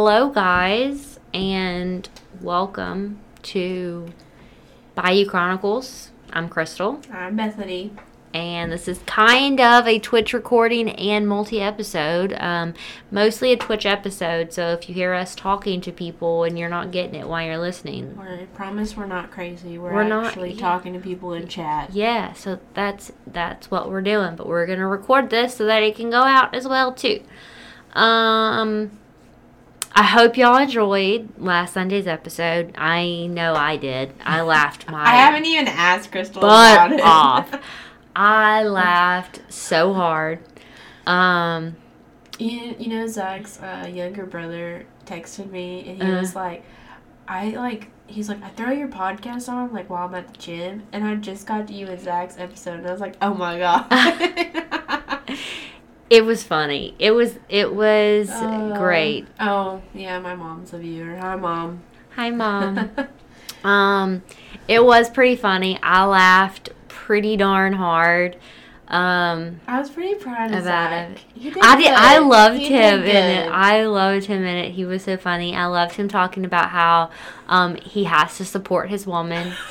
Hello, guys, and welcome to Bayou Chronicles. I'm Crystal, I'm Bethany. and this is kind of a Twitch recording and multi episode. Um, mostly a Twitch episode, so if you hear us talking to people and you're not getting it while you're listening, We're, I promise we're not crazy. We're, We're actually yeah. talking to people in chat. yeah, so that's that's what we're doing. But we're gonna record this so that it can go out as well too. Um, I hope y'all enjoyed last Sunday's episode. I know I did. I laughed my I haven't even asked Crystal butt about it. off. I laughed so hard. Um, you, you know, Zach's uh, younger brother texted me and he Uh. was like, I like, he's like, I throw your podcast on like while I'm at the gym and I just got to you and Zach's episode and I was like, oh my god. It was funny. It was it was Uh, great. Oh, yeah, my mom's a viewer. Hi, mom. Hi, mom. um, it was pretty funny. I laughed pretty darn hard. Um, I was pretty proud of About Zach. it. Did I did. I loved He him in it. I loved him in it. He was so funny. I loved him talking about how um he has to support his woman.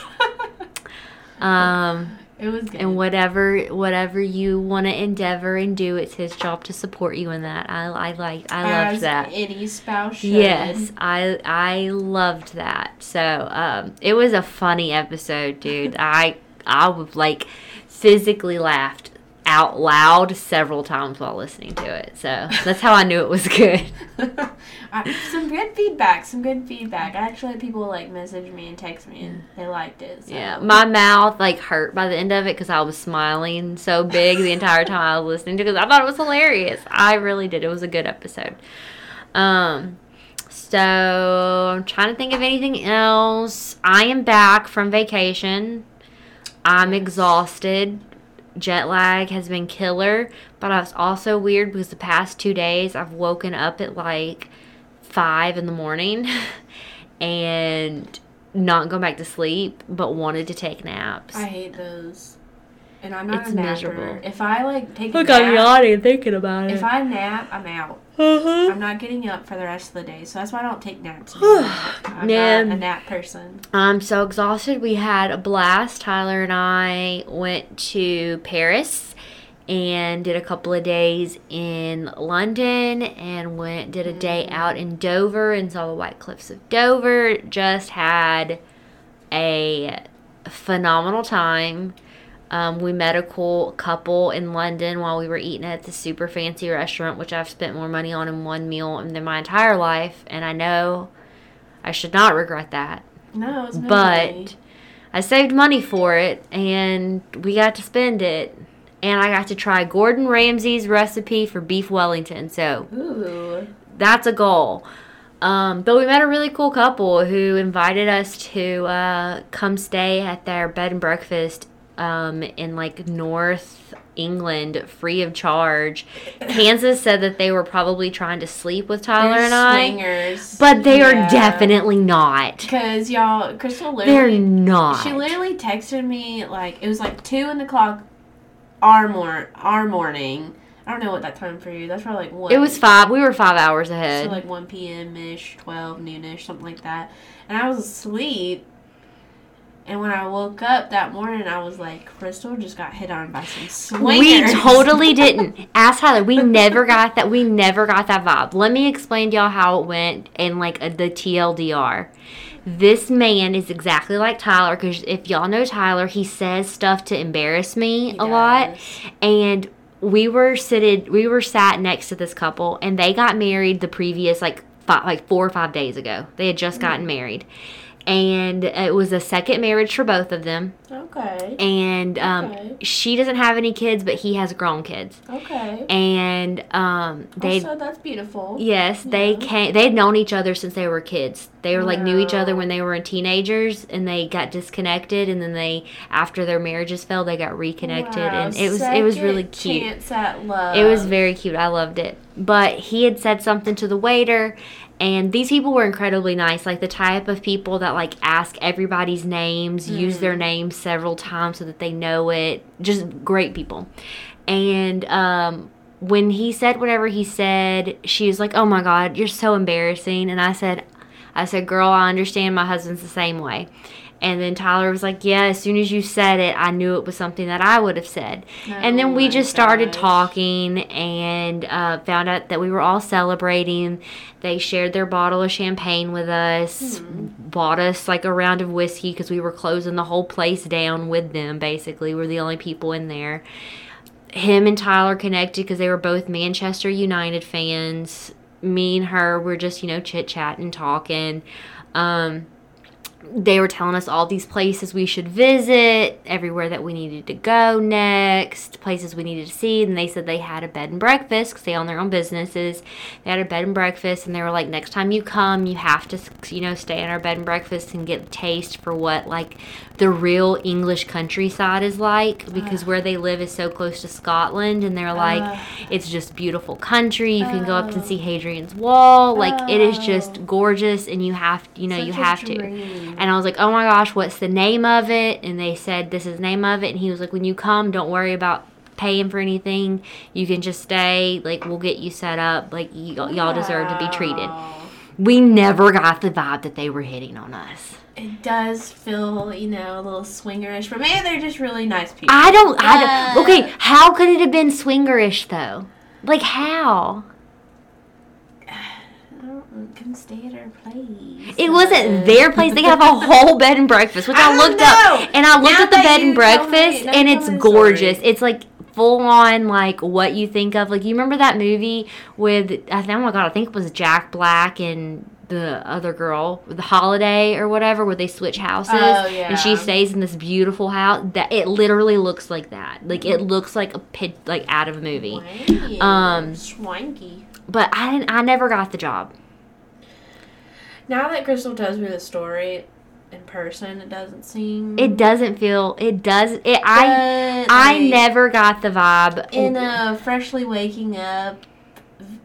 Um, it was good. and whatever whatever you want to endeavor and do, it's his job to support you in that. I I like I loved that. Any spouse should. Yes, I I loved that. So um, it was a funny episode, dude. I I was like physically laughed out loud several times while listening to it. So that's how I knew it was good. Some good feedback. Some good feedback. I actually people like message me and text me and they liked it. So. Yeah, my mouth like hurt by the end of it because I was smiling so big the entire time I was listening to because I thought it was hilarious. I really did. It was a good episode. Um, so I'm trying to think of anything else. I am back from vacation. I'm exhausted. Jet lag has been killer, but I was also weird because the past two days I've woken up at like five in the morning and not gone back to sleep, but wanted to take naps. I hate those. And I'm not It's a napper. miserable. If I like take a Look, I'm yawning thinking about it. if I nap, I'm out. Uh-huh. I'm not getting up for the rest of the day. So that's why I don't take naps. I'm Yeah. not a nap person. I'm so exhausted. We had a blast. Tyler and I went to Paris and did a couple of days in London and went did a day out in Dover and saw the White Cliffs of Dover. Just had a phenomenal time. Um, we met a cool couple in London while we were eating at the super fancy restaurant, which I've spent more money on in one meal in my entire life, and I know I should not regret that No, but I saved money for it and we got to spend it. And I got to try Gordon Ramsay's recipe for beef Wellington. So Ooh. that's a goal. Um, but we met a really cool couple who invited us to uh, come stay at their bed and breakfast um, in like North England free of charge. Kansas said that they were probably trying to sleep with Tyler They're and I, swingers. but they are definitely not. Because y'all, Crystal They're literally not. She literally texted me like it was like two in the clock, our mor our morning. I don't know what that time for you. That's probably like one. It was five. We were five hours ahead. so like one p.m. ish, twelve noonish, something like that. And I was asleep. And when I woke up that morning, I was like, Crystal just got hit on by some swingers. we totally didn't. Ask Tyler. We never got that. We never got that vibe. Let me explain to y'all how it went in like a, the TLDR. This man is exactly like Tyler because if y'all know Tyler, he says stuff to embarrass me He a lot. And we were seated. We were sat next to this couple, and they got married the previous like five, like four or five days ago. They had just mm. gotten married, and it was a second marriage for both of them. Okay. And um, Okay. she doesn't have any kids, but he has grown kids. Okay. And um, they also, that's beautiful. yes, they came. They'd known each other since they were kids. They were like knew each other when they were in teenagers, and they got disconnected. And then they, after their marriages fell, they got reconnected, Wow, and it was it was really second cute. Chance at love. It was very cute. I loved it. But he had said something to the waiter, and these people were incredibly nice. Like the type of people that like ask everybody's names, use their names several times so that they know it. Just great people. And um, when he said whatever he said, she was like, "Oh my god, you're so embarrassing." And I said, "I said, girl, I understand. My husband's the same way." And then Tyler was like, "Yeah, as soon as you said it, I knew it was something that I would have said." and then Oh we just started gosh. talking and uh, found out that we were all celebrating. They shared their bottle of champagne with us, Hmm. bought us like a round of whiskey because we were closing the whole place down with them. Basically, we're the only people in there. Him and Tyler connected because they were both Manchester United fans. Me and her were just you know chit chatting, talking. Um, they were telling us all these places we should visit, everywhere that we needed to go next, places we needed to see. And they said they had a bed and breakfast because they own their own businesses. They had a bed and breakfast, and they were like, next time you come, you have to, you know, stay in our bed and breakfast and get a taste for what like the real English countryside is like because where they live is so close to Scotland, and they're like, Ugh. it's just beautiful country. You can go up and see Hadrian's Wall. Like it is just gorgeous, and you have, you know, you Such have to. And I was like, oh my gosh, what's the name of it? And they said, this is the name of it. And he was like, when you come, don't worry about paying for anything. You can just stay. Like, we'll get you set up. Like, y- y'all deserve to be treated. We never got the vibe that they were hitting on us. It does feel, you know, a little swingerish, but maybe they're just really nice people. I don't, I don't, okay, how could it have been swingerish though? Like, how? I don't know, come stay at our place. It wasn't their place. They have a whole bed and breakfast, which I, I looked know. up. And I looked Now at the bed and tell me- breakfast, and it's the story. gorgeous. It's like full on, like what you think of. Like you remember that movie with I think, oh my god, I think it was Jack Black and the other girl, the Holiday or whatever, where they switch houses, Oh, and she stays in this beautiful house. That it literally looks like that. Like it looks like a pit, like out of a movie. Wow. Um, swanky. But I didn't. I never got the job. Now that Crystal tells me the story in person, it doesn't seem. It doesn't feel. It does. It. I. But, I like, never got the vibe. In a freshly waking up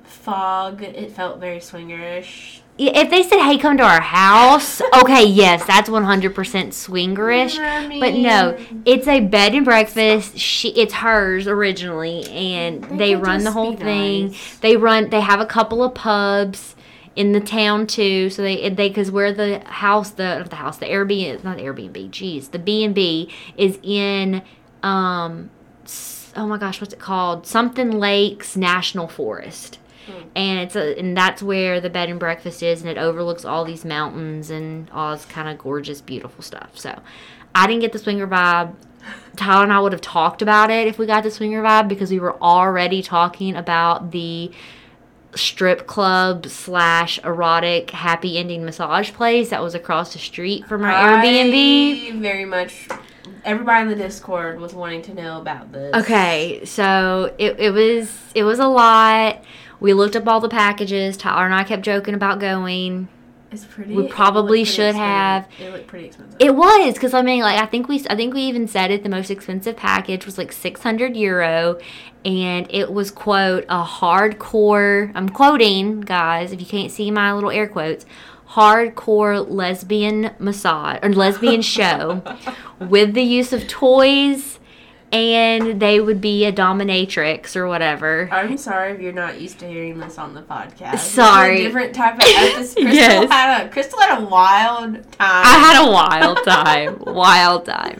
fog, it felt very swingerish. if they said, "Hey, come to our house," okay, yes, that's one hundred percent swingerish. I But no, it's a bed and breakfast. She, it's hers originally, and They they run the whole thing. nice. They run. They have a couple of pubs in the town too. So they they because where the house the the house the Airbnb not Airbnb. Jeez, the B and B is in um. Oh my gosh, what's it called? Something Lakes National Forest. Hmm. And it's a, and that's where the bed and breakfast is, and it overlooks all these mountains and all this kind of gorgeous, beautiful stuff. So, I didn't get the swinger vibe. Tyler and I would have talked about it if we got the swinger vibe because we were already talking about the strip club slash erotic happy ending massage place that was across the street from our Airbnb. Very much. Everybody in the Discord was wanting to know about this. Okay, so it, it was it was a lot. We looked up all the packages. Tyler and I kept joking about going. It's pretty. We probably should have. It looked pretty expensive. It was because I mean, like I think we I think we even said it. The most expensive package was like six hundred euro, and it was quote a hardcore. I'm quoting guys. If you can't see my little air quotes, hardcore lesbian massage or lesbian show with the use of toys, and they would be a dominatrix or whatever. I'm sorry if you're not used to hearing this on the podcast. Sorry. a different type of episode. Crystal Yes. had a Crystal had a wild time. I had a wild time, wild time.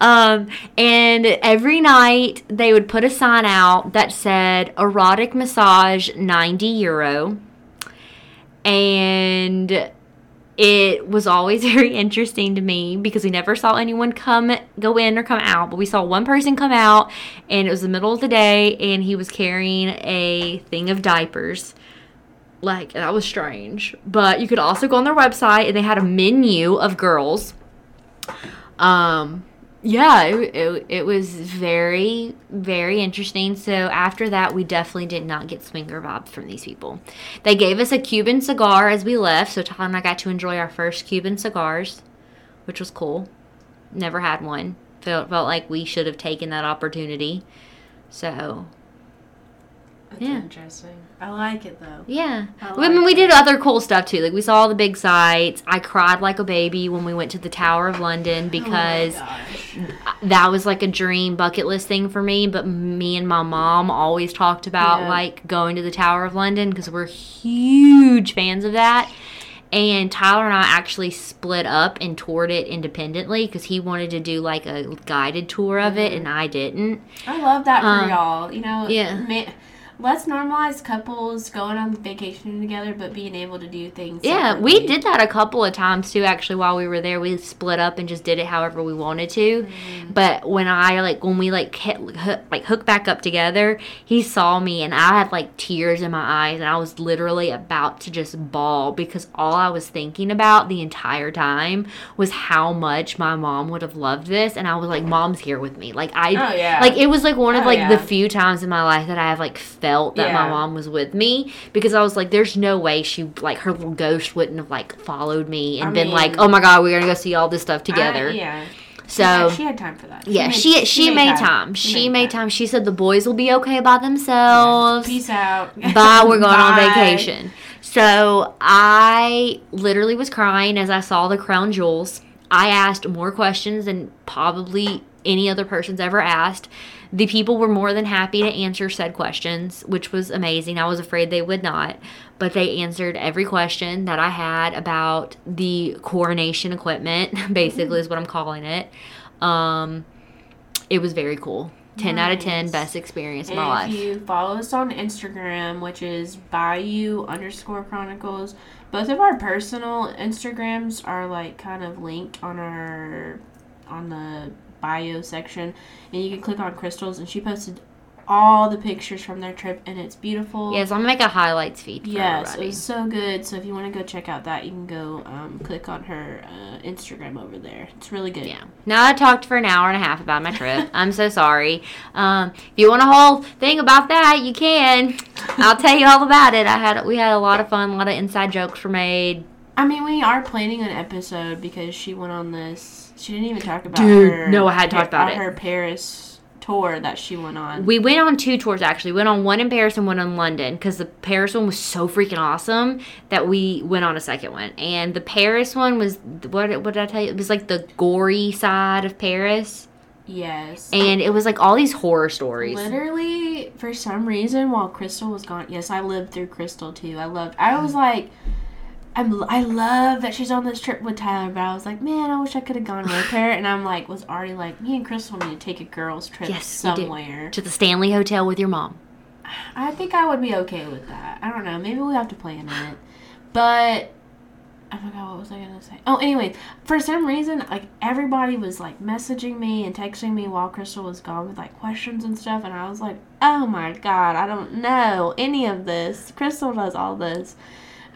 Um, and every night they would put a sign out that said erotic massage 90 euro. And it was always very interesting to me because we never saw anyone come go in or come out, but we saw one person come out and it was the middle of the day and he was carrying a thing of diapers. Like that was strange. But you could also go on their website and they had a menu of girls. Um yeah it, it, it was very very interesting. So after that we definitely did not get swinger vibes from these people. They gave us a cuban cigar as we left so tyler and i got to enjoy our first cuban cigars which was cool. Never had one. Felt, felt like we should have taken that opportunity. So That's Yeah. interesting. I like it though. Yeah. I I mean, we did other cool stuff too. Like we saw all the big sights. I cried like a baby when we went to the Tower of London because oh that was like a dream bucket list thing for me. But me and my mom always talked about Yeah. like going to the Tower of London because we're huge fans of that. And Tyler and I actually split up and toured it independently because he wanted to do like a guided tour of it Mhm. and I didn't. I love that for Um, y'all. You know, yeah. Let's normalize couples going on vacation together, but being able to do things. Yeah, we did that a couple of times too. Actually, while we were there, we split up and just did it however we wanted to. Mm. But when I like when we like hit, hook, like hook back up together, he saw me and I had like tears in my eyes and I was literally about to just bawl because all I was thinking about the entire time was how much my mom would have loved this and I was like, "Mom's here with me." Like I, Oh yeah. like it was like one of Oh, like yeah. the few times in my life that I have like felt that my mom was with me because I was like, there's no way she like her little ghost wouldn't have like followed me and I been like, oh my god, we're gonna go see all this stuff I- together. yeah. So yeah, she had time for that. yeah, she she, made, time. She, made time. She said the boys will be okay by themselves. Peace out. Bye, we're going on vacation. So I literally was crying as I saw the crown jewels. I asked more questions than probably any other person's ever asked. The people were more than happy to answer said questions, which was amazing. I was afraid they would not, but they answered every question that I had about the coronation equipment, basically, is what I'm calling it. Um, it was very cool. 10 out of 10, best experience of And my if you follow us on Instagram, which is Bayou underscore Chronicles, both of our personal Instagrams are like kind of linked on our on the bio section, and you can click on Crystals, and she posted all the pictures from their trip, and it's beautiful. Yes, I'm gonna make a highlights feed for Yes, it was so good. So if you want to go check out that, you can go um, click on her uh, Instagram over there. It's really good. Yeah. Now I talked for an hour and a half about my trip. I'm so sorry. Um, if you want a whole thing about that, you can. I'll tell you all about it. I had we had a lot of fun. A lot of inside jokes were made. I mean, we are planning an episode because she went on this. She didn't even talk about Dude, her. no, I had talked about it. Her Paris tour that she went on. We went on two tours actually. Went on one in Paris and one in London because the Paris one was so freaking awesome that we went on a second one. And the Paris one was what? What did I tell you? It was like the gory side of Paris, yes. and it was like all these horror stories. Literally, for some reason, while Crystal was gone, yes, I lived through Crystal too. I loved. I was like, I'm. I love that she's on this trip with Tyler, but I was like, man, I wish I could have gone with her. And I'm like, was already like, me and Crystal need to take a girls trip Yes, somewhere. To the Stanley Hotel with your mom. I think I would be okay with that. I don't know. Maybe we have to plan it. But oh I forgot what was I gonna say. Oh, anyway, for some reason, like everybody was like messaging me and texting me while Crystal was gone with like questions and stuff, and I was like, oh my god, I don't know any of this. Crystal does all this.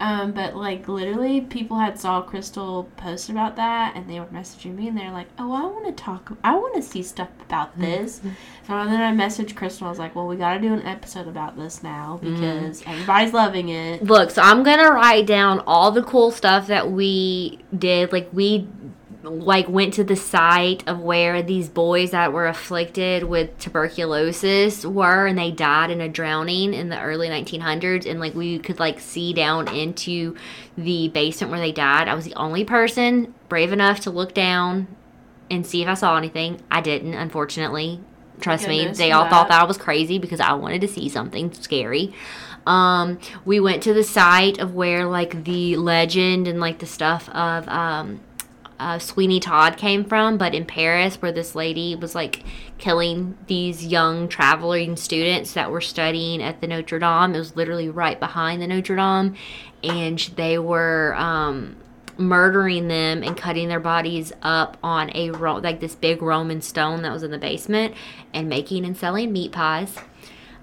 Um, but like literally, people had saw Crystal post about that, and they were messaging me, and they're like, "Oh, I want to talk. I want to see stuff about this." So then I messaged Crystal. I was like, "Well, we got to do an episode about this now because everybody's loving it." Look, so I'm gonna write down all the cool stuff that we did. Like we like went to the site of where these boys that were afflicted with tuberculosis were and they died in a drowning in the early 1900s and like we could like see down into the basement where they died. I was the only person brave enough to look down and see if i saw anything. I didn't unfortunately. Trust me they all that- thought that i was crazy because i wanted to see something scary. Um, we went to the site of where like the legend and like the stuff of um, uh, Sweeney Todd came from, but in Paris, where this lady was like killing these young traveling students that were studying at the Notre Dame. It was literally right behind the Notre Dame, and they were um, murdering them and cutting their bodies up on a like this big Roman stone that was in the basement, and making and selling meat pies.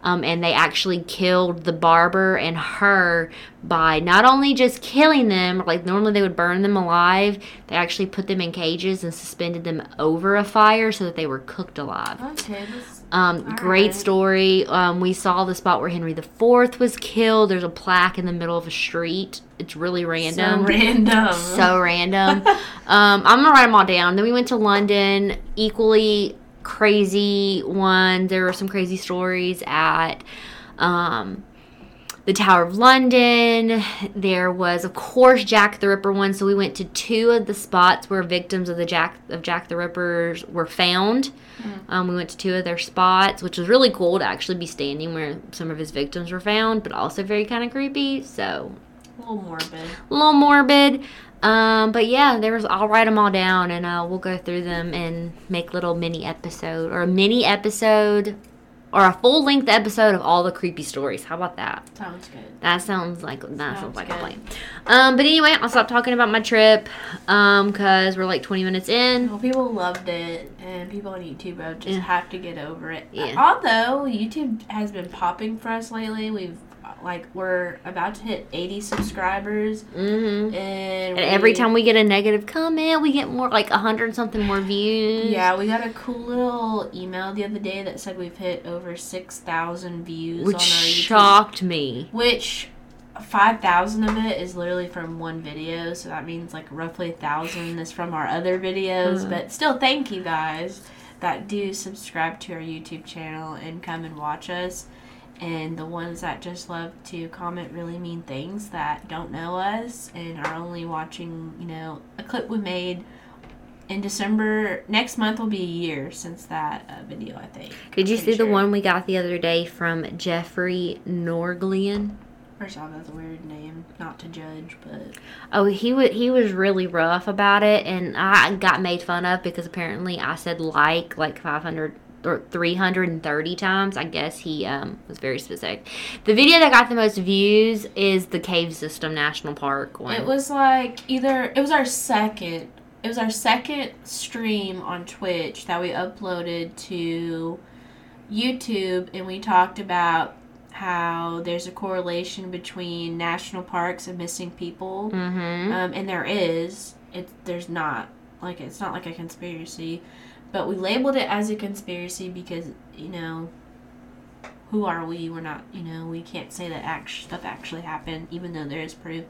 Um, and they actually killed the barber and her by not only just killing them, like normally they would burn them alive, they actually put them in cages and suspended them over a fire so that they were cooked alive. Okay, this, Um, great Alright. story. Um, we saw the spot where Henry IV was killed. There's a plaque in the middle of a street. It's really random so random. so random. um, I'm gonna write them all down. Then we went to London. Equally crazy one. There were some crazy stories at Um, the Tower of London. There was, of course, Jack the Ripper one. So we went to two of the spots where victims of the Jack of Jack the Rippers were found. Um, we went to two of their spots, which was really cool to actually be standing where some of his victims were found, but also very kind of creepy. So A little morbid. a little morbid. Um, but yeah, there was. I'll write them all down, and uh, we'll go through them and make little mini episode or a mini episode or a full length episode of all the creepy stories. How about that? Sounds good. That sounds like that sounds, Sounds like a good. plan. Um, but anyway, I'll stop talking about my trip. Um, cause we're like 20 minutes in. Well, people loved it, and people on YouTube just Yeah. have to get over it. Yeah. Although YouTube has been popping for us lately, we've like we're about to hit 80 subscribers, Mm-hmm. and, And every time we get a negative comment, we get more like a hundred something more views. Yeah, we got a cool little email the other day that said we've hit over 6,000 views which on our YouTube. shocked me. Which 5,000 of it is literally from one video, so that means like roughly a thousand is from our other videos. Mhm. But still, thank you guys that do subscribe to our YouTube channel and come and watch us. And the ones that just love to comment really mean things that don't know us and are only watching, you know, a clip we made in December. Next month will be a year since that uh, video, I think. Did you see the one we got the other day from Jeffrey Norglian? First off, that's a weird name, not to judge, but Oh, he was he was really rough about it, and I got made fun of because apparently I said like like five hundred or three hundred and thirty times. I guess he um was very specific. The video that got the most views is the Cave System National Park one. It was like either it was our second it was our second stream on Twitch that we uploaded to YouTube and we talked about how there's a correlation between national parks and missing people. Mm-hmm. Um, and there is. It there's not like it's not like a conspiracy, but we labeled it as a conspiracy because you know who are we? We're not you know we can't say that act- stuff actually happened even though there is proof.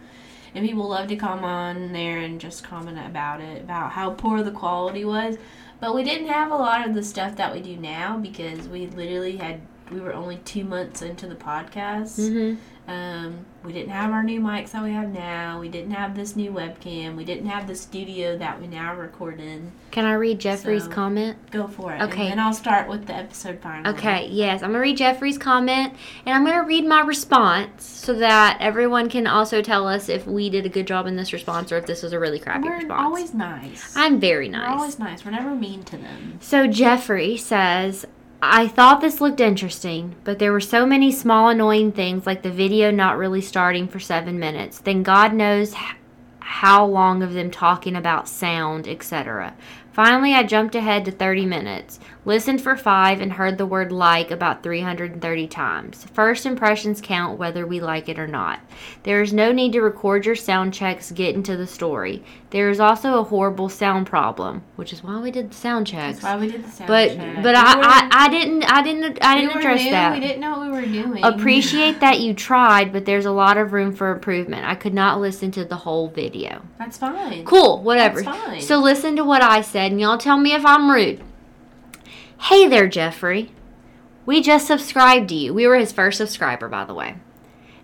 And people love to come on there and just comment about it about how poor the quality was, but we didn't have a lot of the stuff that we do now because we literally had we were only two months into the podcast. Mm-hmm. Um, we didn't have our new mics that we have now. We didn't have this new webcam. We didn't have the studio that we now record in. Can I read Jeffrey's So- comment? Go for it. Okay. And then I'll start with the episode final. Okay, yes, I'm gonna read Jeffrey's comment and I'm gonna read my response so that everyone can also tell us if we did a good job in this response or if this was a really crappy We're response. always nice. I'm very nice. We're always nice. We're never mean to them. So Jeffrey says, I thought this looked interesting, but there were so many small annoying things like the video not really starting for seven minutes. Then God knows how long of them talking about sound, etc. Finally, I jumped ahead to 30 minutes, listened for five, and heard the word like about 330 times. First impressions count whether we like it or not. There is no need to record your sound checks, get into the story. There is also a horrible sound problem, which is why we did the sound checks. That's why we did the sound But check. but We I, I I didn't I didn't I didn't were address new. that. We didn't know what we were doing. Appreciate that you tried, but there's a lot of room for improvement. I could not listen to the whole video. That's fine. Cool, whatever. That's fine. So listen to what I said, and y'all tell me if I'm rude. Hey there, Jeffrey. We just subscribed to you. We were his first subscriber, by the way.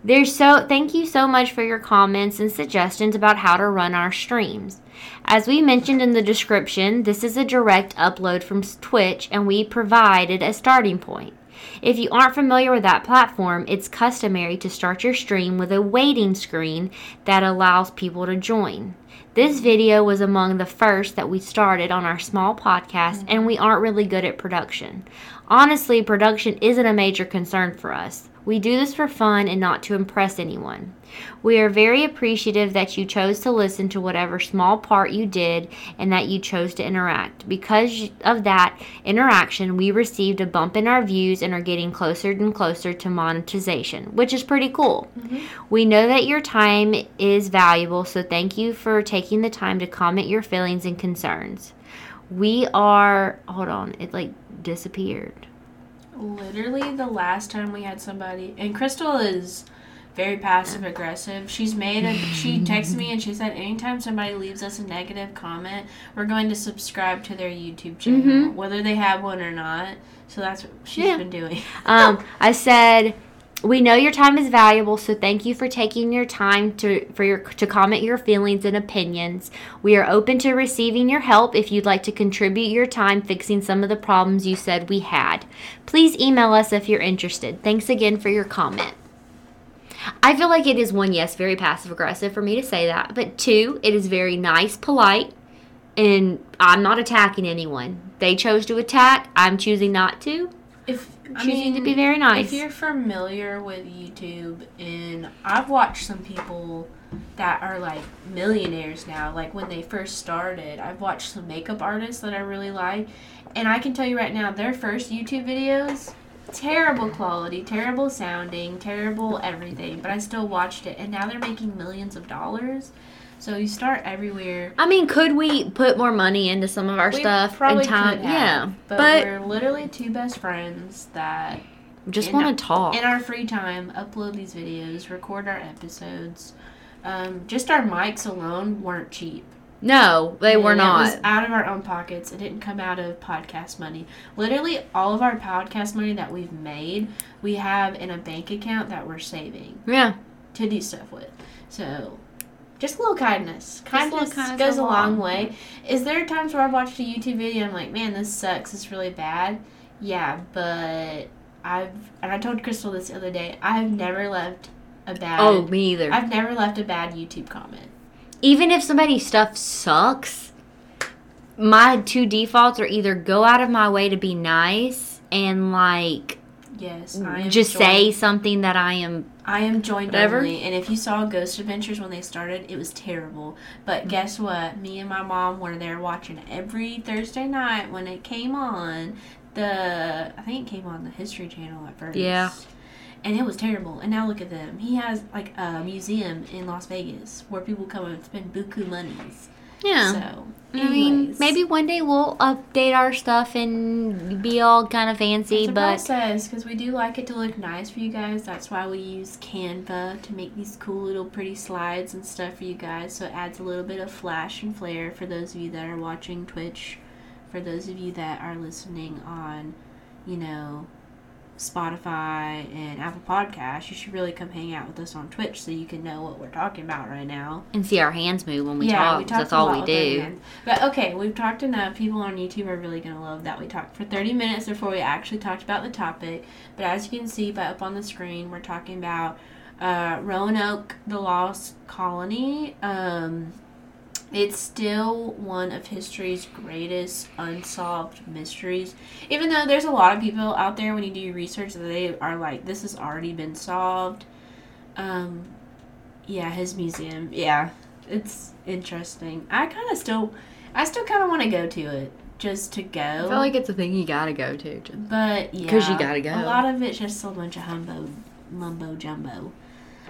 There's so thank you so much for your comments and suggestions about how to run our streams. As we mentioned in the description, this is a direct upload from Twitch and we provided a starting point. If you aren't familiar with that platform, it's customary to start your stream with a waiting screen that allows people to join. This video was among the first that we started on our small podcast, and we aren't really good at production. Honestly, production isn't a major concern for us. We do this for fun and not to impress anyone. We are very appreciative that you chose to listen to whatever small part you did and that you chose to interact. Because of that interaction, we received a bump in our views and are getting closer and closer to monetization, which is pretty cool. Mm-hmm. We know that your time is valuable, so thank you for taking the time to comment your feelings and concerns. We are, hold on, it like disappeared. Literally the last time we had somebody, and Crystal is very passive aggressive. She's made a. She texted me and she said, anytime somebody leaves us a negative comment, we're going to subscribe to their YouTube channel, Mhm. whether they have one or not. So that's what she's Yeah. been doing. Um, I said, We know your time is valuable, so thank you for taking your time to for your to comment your feelings and opinions. We are open to receiving your help if you'd like to contribute your time fixing some of the problems you said we had. Please email us if you're interested. Thanks again for your comment. I feel like it is one, yes, very passive aggressive for me to say that, but two, it is very nice, polite, and I'm not attacking anyone. They chose to attack. I'm choosing not to. If I Choosing mean, to be very nice. If you're familiar with YouTube, and I've watched some people that are like millionaires now, like when they first started, I've watched some makeup artists that I really like, and I can tell you right now, their first YouTube videos, terrible quality, terrible sounding, terrible everything, but I still watched it, and now they're making millions of dollars. So you start everywhere. I mean, could we put more money into some of our We stuff probably and time? have, yeah, but, but, we're literally two best friends that just want to talk. in our free time upload these videos record our episodes um, just our mics alone weren't cheap no, they were not. it was out of our own pockets. It didn't come out of podcast money. Literally all of our podcast money that we've made we have in a bank account that we're saving Yeah, to do stuff with. So just a little kindness. Kindness, little kindness goes a long long way. Is there times where i've watched a youtube video and i'm like man this sucks. It's really bad. Yeah but i've and i told crystal this the other day i've never left a bad Oh, me either. i've never left a bad youtube comment Even if somebody's stuff sucks, my two defaults are either go out of my way to be nice and like yes i am just joined, say something that I am. i am joined Whatever. only and if you saw ghost adventures when they started it was terrible but mm. guess what me and my mom were there watching every thursday night when it came on the i think it came on the history channel at first Yeah. And it was terrible and now look at them he has like a museum in las vegas where people come and spend buku monies Yeah. so I mean, maybe one day we'll update our stuff and be all kind of fancy, It's a but process because we do like it to look nice for you guys. That's why we use Canva to make these cool little pretty slides and stuff for you guys. So it adds a little bit of flash and flare for those of you that are watching Twitch. For those of you that are listening on, you know, Spotify and Apple Podcasts, you should really come hang out with us on Twitch so you can know what we're talking about right now. and see our hands move when we talk. that's all we do. But okay, we've talked enough. People on YouTube are really gonna love that we talked for 30 minutes before we actually talked about the topic. But as you can see, by up on the screen, we're talking about uh, Roanoke, the Lost Colony. Um, it's still one of history's greatest unsolved mysteries. Even though there's a lot of people out there when you do your research that they are like, this has already been solved. Um, yeah, his museum. Yeah, it's interesting. I kind of still, I still kind of want to go to it just to go. I feel like it's a thing you gotta go to. but yeah, because you gotta go. A lot of it's just a bunch of humbo, mumbo jumbo.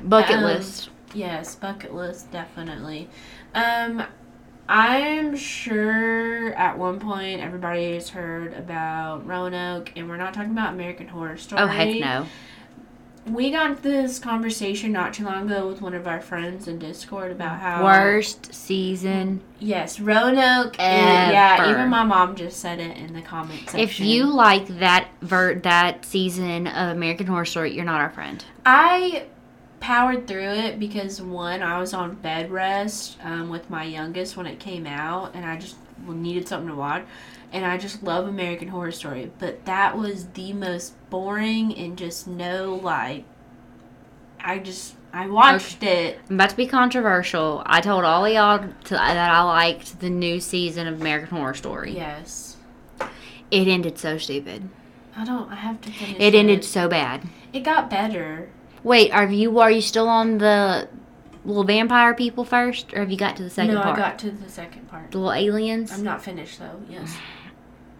Bucket Um, list. Yes, bucket list definitely. Um, I'm sure at one point everybody has heard about Roanoke, and we're not talking about American Horror Story. Oh heck no. We got this conversation not too long ago with one of our friends in Discord about how Worst season. Yes, Roanoke. and- yeah, even my mom just said it in the comments. If you like that ver- that season of American Horror Story, you're not our friend. I powered through it because one, I was on bed rest um, with my youngest when it came out, and I just needed something to watch. And I just love American Horror Story, but that was the most boring and just no like. I just I watched it. I'm about to be controversial. I told all of y'all to, that I liked the new season of American Horror Story. Yes, It ended so stupid. I don't. I have to finish. It ended so bad. It got better. Wait, are you are you still on the little vampire people first, or have you got to the second no, part? No, I got to the second part. the little aliens. I'm not finished though. Yes.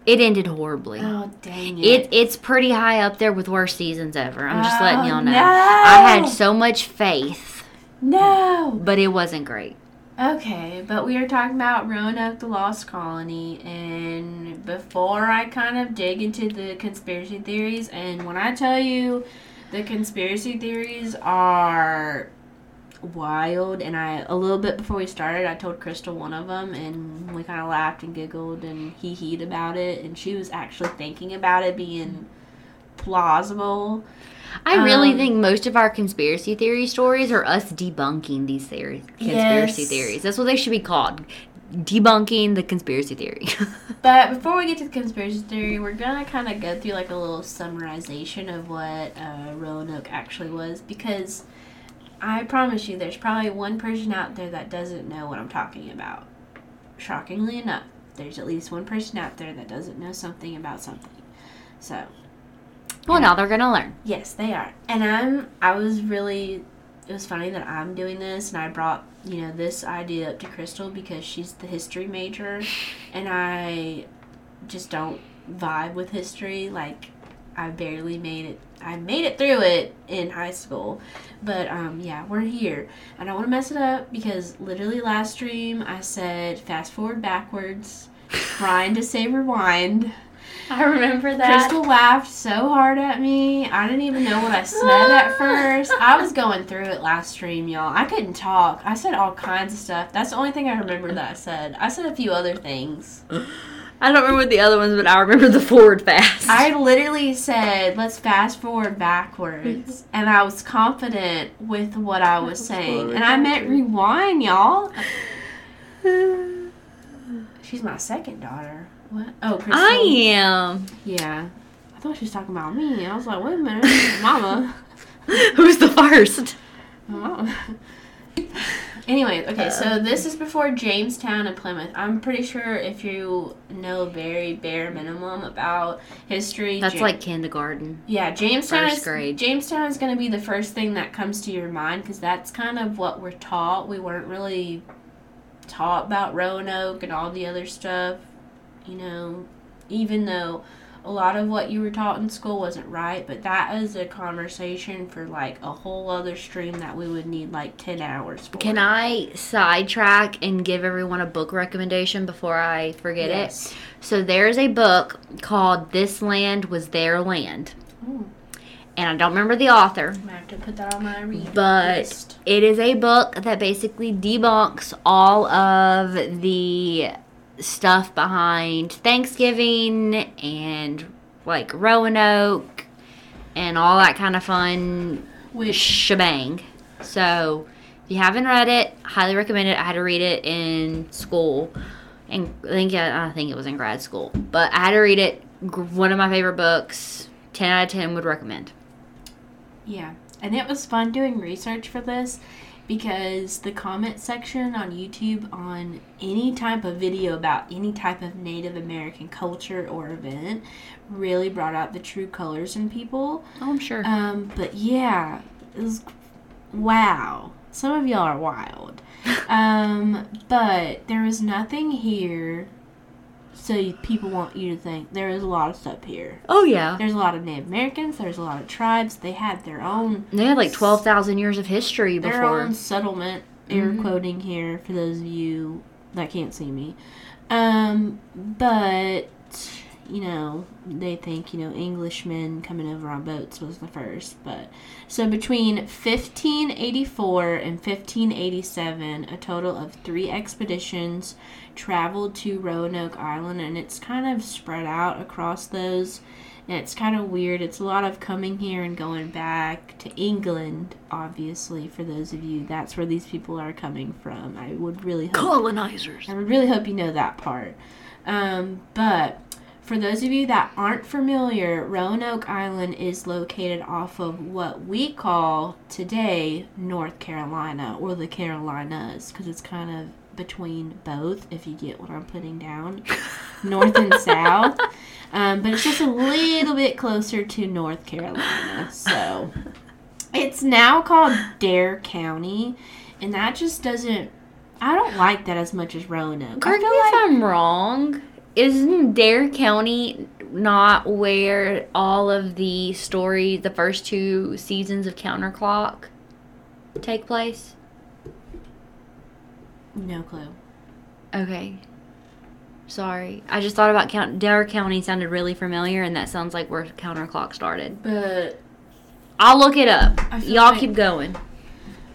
It ended horribly. Oh dang it! It it's pretty high up there with worst seasons ever. I'm just letting Oh, y'all know. no. I had so much faith, no. but it wasn't great. Okay, but we are talking about Roanoke, the Lost Colony, and before I kind of dig into the conspiracy theories, and when I tell you the conspiracy theories are wild, and I a little bit before we started, I told Crystal one of them, and we kind of laughed and giggled and hee heed about it, and she was actually thinking about it being plausible. I really Um, think most of our conspiracy theory stories are us debunking these theories, conspiracy Yes. theories. That's what they should be called. Debunking the conspiracy theory. But before we get to the conspiracy theory, we're gonna kind of go through like a little summarization of what uh, Roanoke actually was because I promise you, there's probably one person out there that doesn't know what I'm talking about. Shockingly enough, there's at least one person out there that doesn't know something about something. So well, now they're gonna learn. Yes, they are. And I'm I was really it was funny that I'm doing this and I brought, you know, this idea up to Crystal because she's the history major and I just don't vibe with history like I barely made it I made it through it in high school. But um yeah, we're here. I don't want to mess it up because literally last stream I said fast forward backwards trying to say rewind. I remember that. Crystal laughed so hard at me. I didn't even know what I said at first. I was going through it last stream, y'all. I couldn't talk. I said all kinds of stuff. That's the only thing I remember that I said. I said a few other things. I don't remember the other ones, but I remember the forward fast. I literally said, let's fast forward backwards. And I was confident with what I was saying. And I meant rewind, y'all. She's my second daughter. What? Oh. I am. Yeah. I thought she was talking about me. I was like, wait a minute. Mama. Who's the first? Mama. Anyway, okay, so um, this is before Jamestown and Plymouth. I'm pretty sure if you know very bare minimum about history, That's Ja- like kindergarten. yeah, Jamestown first is grade. Jamestown is going to be the first thing that comes to your mind because that's kind of what we're taught. We weren't really taught about Roanoke and all the other stuff, you know, even though a lot of what you were taught in school wasn't right, but that is a conversation for like a whole other stream that we would need like 10 hours for. Can I sidetrack and give everyone a book recommendation before I forget Yes. it? So there's a book called This Land Was Their Land. Ooh, And I don't remember the author, I'm have to put that on my read But- list. it is a book that basically debunks all of the stuff behind Thanksgiving and like Roanoke and all that kind of fun Which shebang. So if you haven't read it, highly recommend it. I had to read it in school, and I think I think it was in grad school, but I had to read it. One of my favorite books. Ten out of ten would recommend. Yeah, and it was fun doing research for this because the comment section on YouTube on any type of video about any type of Native American culture or event really brought out the true colors in people. Oh, I'm sure. Um, but yeah, it was wow. Some of y'all are wild. Um, but there was nothing here so people want you to think there is a lot of stuff here. oh yeah, There's a lot of Native Americans. There's a lot of tribes. They had their own they had like twelve thousand years of history their before. own settlement. Air Mhm. quoting here for those of you that can't see me. Um, but you know they think you know Englishmen coming over on boats was the first. But so between 1584 and 1587, a total of three expeditions traveled to Roanoke Island, and it's kind of spread out across those. And it's kind of weird. It's a lot of coming here and going back to England, obviously, for those of you. That's where these people are coming from. I would really hope. Colonizers. I would really hope you know that part. Um, but for those of you that aren't familiar, Roanoke Island is located off of what we call today North Carolina or the Carolinas because it's kind of between both, if you get what I'm putting down, north and south. Um, but it's just a little bit closer to North Carolina. So it's now called Dare County, and that just doesn't. I don't like that as much as Roanoke. Correct me feel if I'm wrong. Isn't Dare County not where all of the story, the first two seasons of Counterclock, take place? no clue. Okay. Sorry. I just thought about Count Dare County sounded really familiar and that sounds like where Counterclock started. But I'll look it up. Y'all like- keep going.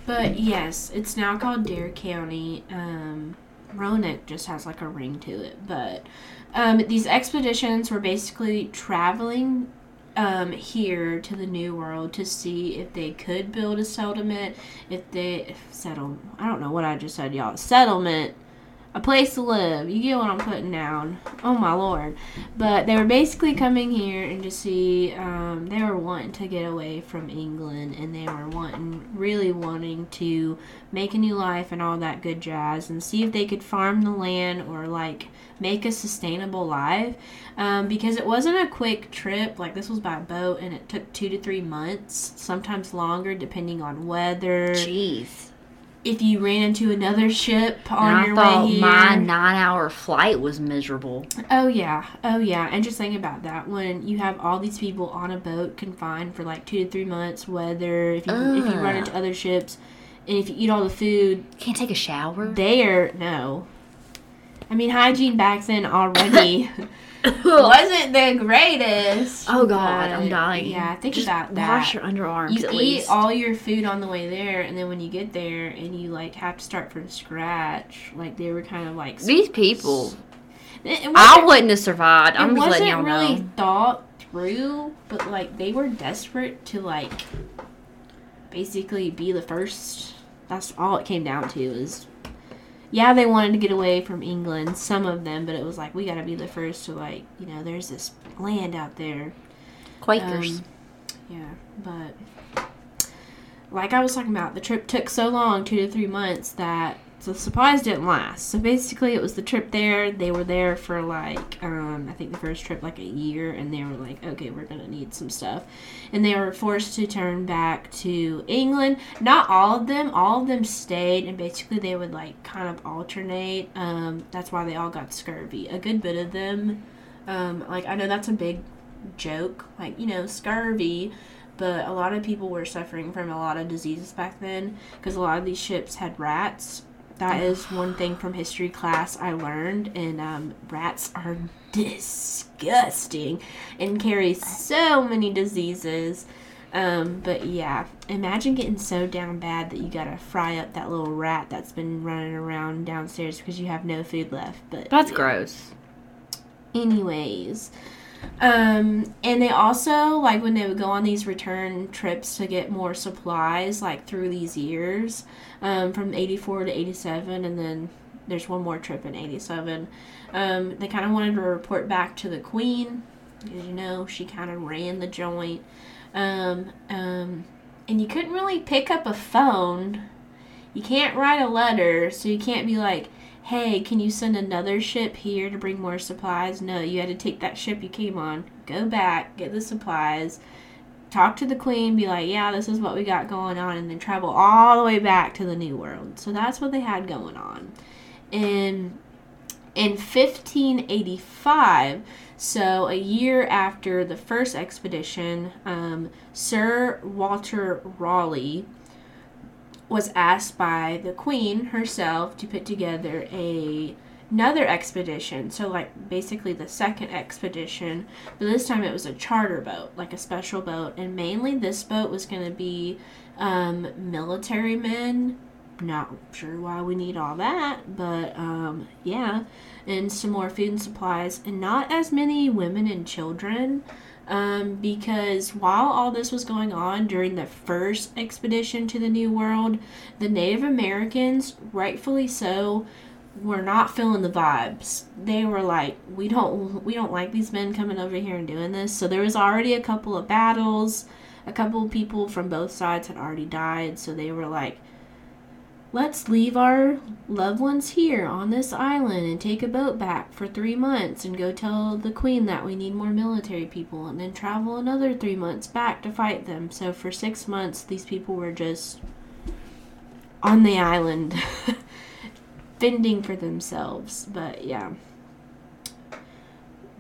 but yes, it's now called Dare County. Um, Roanoke just has like a ring to it. But um, these expeditions were basically traveling um, here to the New World to see if they could build a settlement. If they settle, I don't know what I just said, y'all. Settlement a place to live. You get what I'm putting down. Oh my lord. But they were basically coming here and just see, um, they were wanting to get away from England and they were wanting, really wanting to make a new life and all that good jazz and see if they could farm the land or like make a sustainable life. Um, because it wasn't a quick trip. Like this was by boat and it took two to three months, sometimes longer depending on weather. Jeez. If you ran into another ship on And your I thought way here, my nine-hour flight was miserable. Oh yeah, oh yeah, and just think about that when you have all these people on a boat confined for like two to three months, whether if you if you run into other ships, and if you eat all the food Can't take a shower. there, no. I mean, hygiene backs in already wasn't the greatest. Oh, God, I'm dying. Yeah, I think Just about that. Wash your underarms you at eat least. all your food on the way there, and then when you get there and you like have to start from scratch, like they were kind of like These people, I wouldn't have survived. I'm just letting wasn't y'all really know. thought through, but like they were desperate to like basically be the first. That's all it came down to is, yeah, they wanted to get away from England, some of them, but it was like we got to be the first to like, you know, there's this land out there. Quakers. Um, yeah, but like I was talking about, the trip took so long, two to three months, that the supplies didn't last. So basically, it was the trip there. They were there for like, um, I think the first trip like a year, and they were like, okay, we're gonna need some stuff, and they were forced to turn back to England. Not all of them, all of them stayed, and basically they would like kind of alternate. Um, that's why they all got scurvy. A good bit of them, um, like I know that's a big joke, like you know scurvy but a lot of people were suffering from a lot of diseases back then because a lot of these ships had rats. That is one thing from history class I learned, and um, rats are disgusting and carry so many diseases. Um, but yeah, imagine getting so down bad that you gotta fry up that little rat that's been running around downstairs because you have no food left. But That's yeah gross. anyways um and they also like when they would go on these return trips to get more supplies like through these years um from 84 to 87 and then there's one more trip in 87 um they kind of wanted to report back to the queen. Because you know she kind of ran the joint. Um um and you couldn't really pick up a phone. You can't write a letter so you can't be like hey, can you send another ship here to bring more supplies? No, you had to take that ship you came on, go back, get the supplies, talk to the queen, be like, yeah, this is what we got going on, and then travel all the way back to the New World. So that's what they had going on. And in 1585, so a year after the first expedition, um, Sir Walter Raleigh was asked by the queen herself to put together a another expedition. So like basically the second expedition but this time it was a charter boat like a special boat. And mainly this boat was going to be um, military men. Not sure why we need all that but um, yeah. And some more food and supplies and not as many women and children um, because while all this was going on during the first expedition to the New World, the Native Americans, rightfully so, were not feeling the vibes. They were like, we don't we don't like these men coming over here and doing this. So there was already a couple of battles. A couple of people from both sides had already died, so they were like, let's leave our loved ones here on this island and take a boat back for three months and go tell the queen that we need more military people and then travel another three months back to fight them. So for six months, these people were just on the island fending for themselves. But yeah.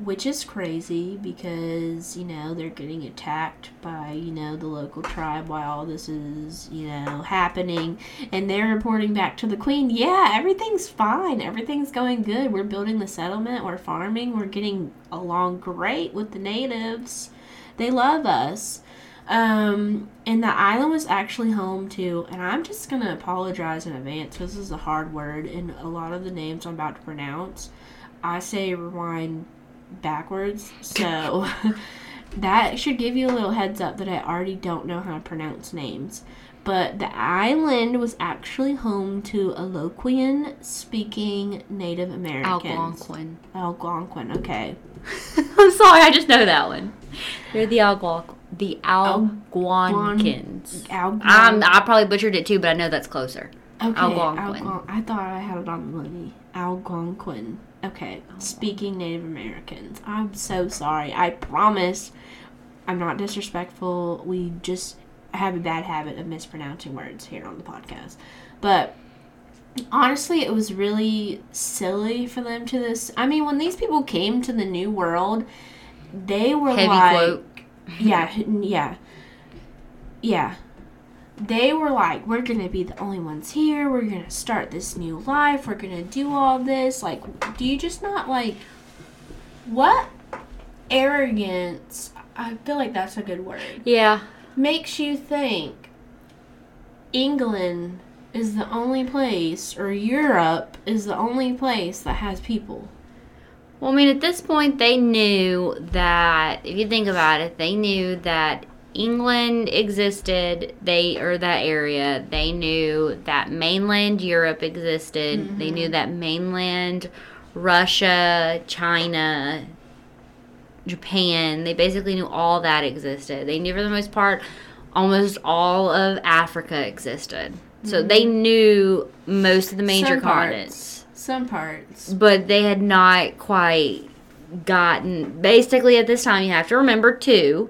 Which is crazy because, you know, they're getting attacked by, you know, the local tribe while all this is, you know, happening. And they're reporting back to the queen, yeah, everything's fine. Everything's going good. We're building the settlement. We're farming. We're getting along great with the natives. They love us. Um, and the island was actually home to, and I'm just to apologize in advance this is a hard word, and a lot of the names I'm about to pronounce, I say rewind backwards. So, that should give you a little heads up that I already don't know how to pronounce names. But the island was actually home to Algonquian speaking Native Americans. Algonquin. Algonquin, okay. I'm sorry, I just know that one. They're the Algonquin. The Algonquins. Algon- Um, I probably butchered it too, but I know that's closer. okay, Algonquin. Algon- I thought I had it on the money. Algonquin. Okay, oh, speaking Native Americans. I'm so sorry. I promise I'm not disrespectful. We just have a bad habit of mispronouncing words here on the podcast. But honestly, it was really silly for them to this. I mean, when these people came to the New World, they were Heavy like, yeah, yeah, yeah. They were like, we're gonna be the only ones here. We're gonna start this new life. We're gonna do all this. Like, do you just not like what arrogance? I feel like that's a good word. Yeah. Makes you think England is the only place, or Europe is the only place that has people. Well, I mean, at this point, they knew that, if you think about it, they knew that England existed, they, or that area. They knew that mainland Europe existed. They knew mm-hmm. that mainland Russia, China, Japan, they basically knew all that existed. They knew for the most part almost all of Africa existed. So mm-hmm. they knew most of the major Some parts. continents Some parts. but they had not quite gotten basically at this time you have to remember too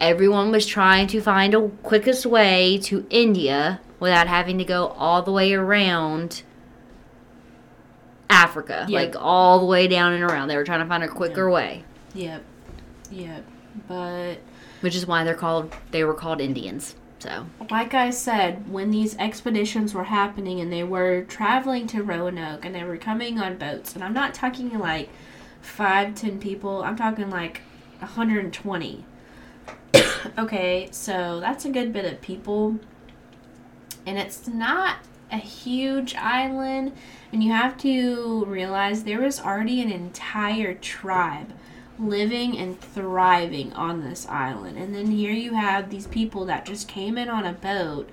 everyone was trying to find a quickest way to india without having to go all the way around africa Yep. like all the way down and around they were trying to find a quicker way Yep. Yep. But which is why they're called they were called indians so like I said, when these expeditions were happening and they were traveling to Roanoke and they were coming on boats, and I'm not talking like five, ten people, I'm talking like 120. okay, so that's a good bit of people. And it's not a huge island, and you have to realize there was already an entire tribe living and thriving on this island. And then here you have these people that just came in on a boat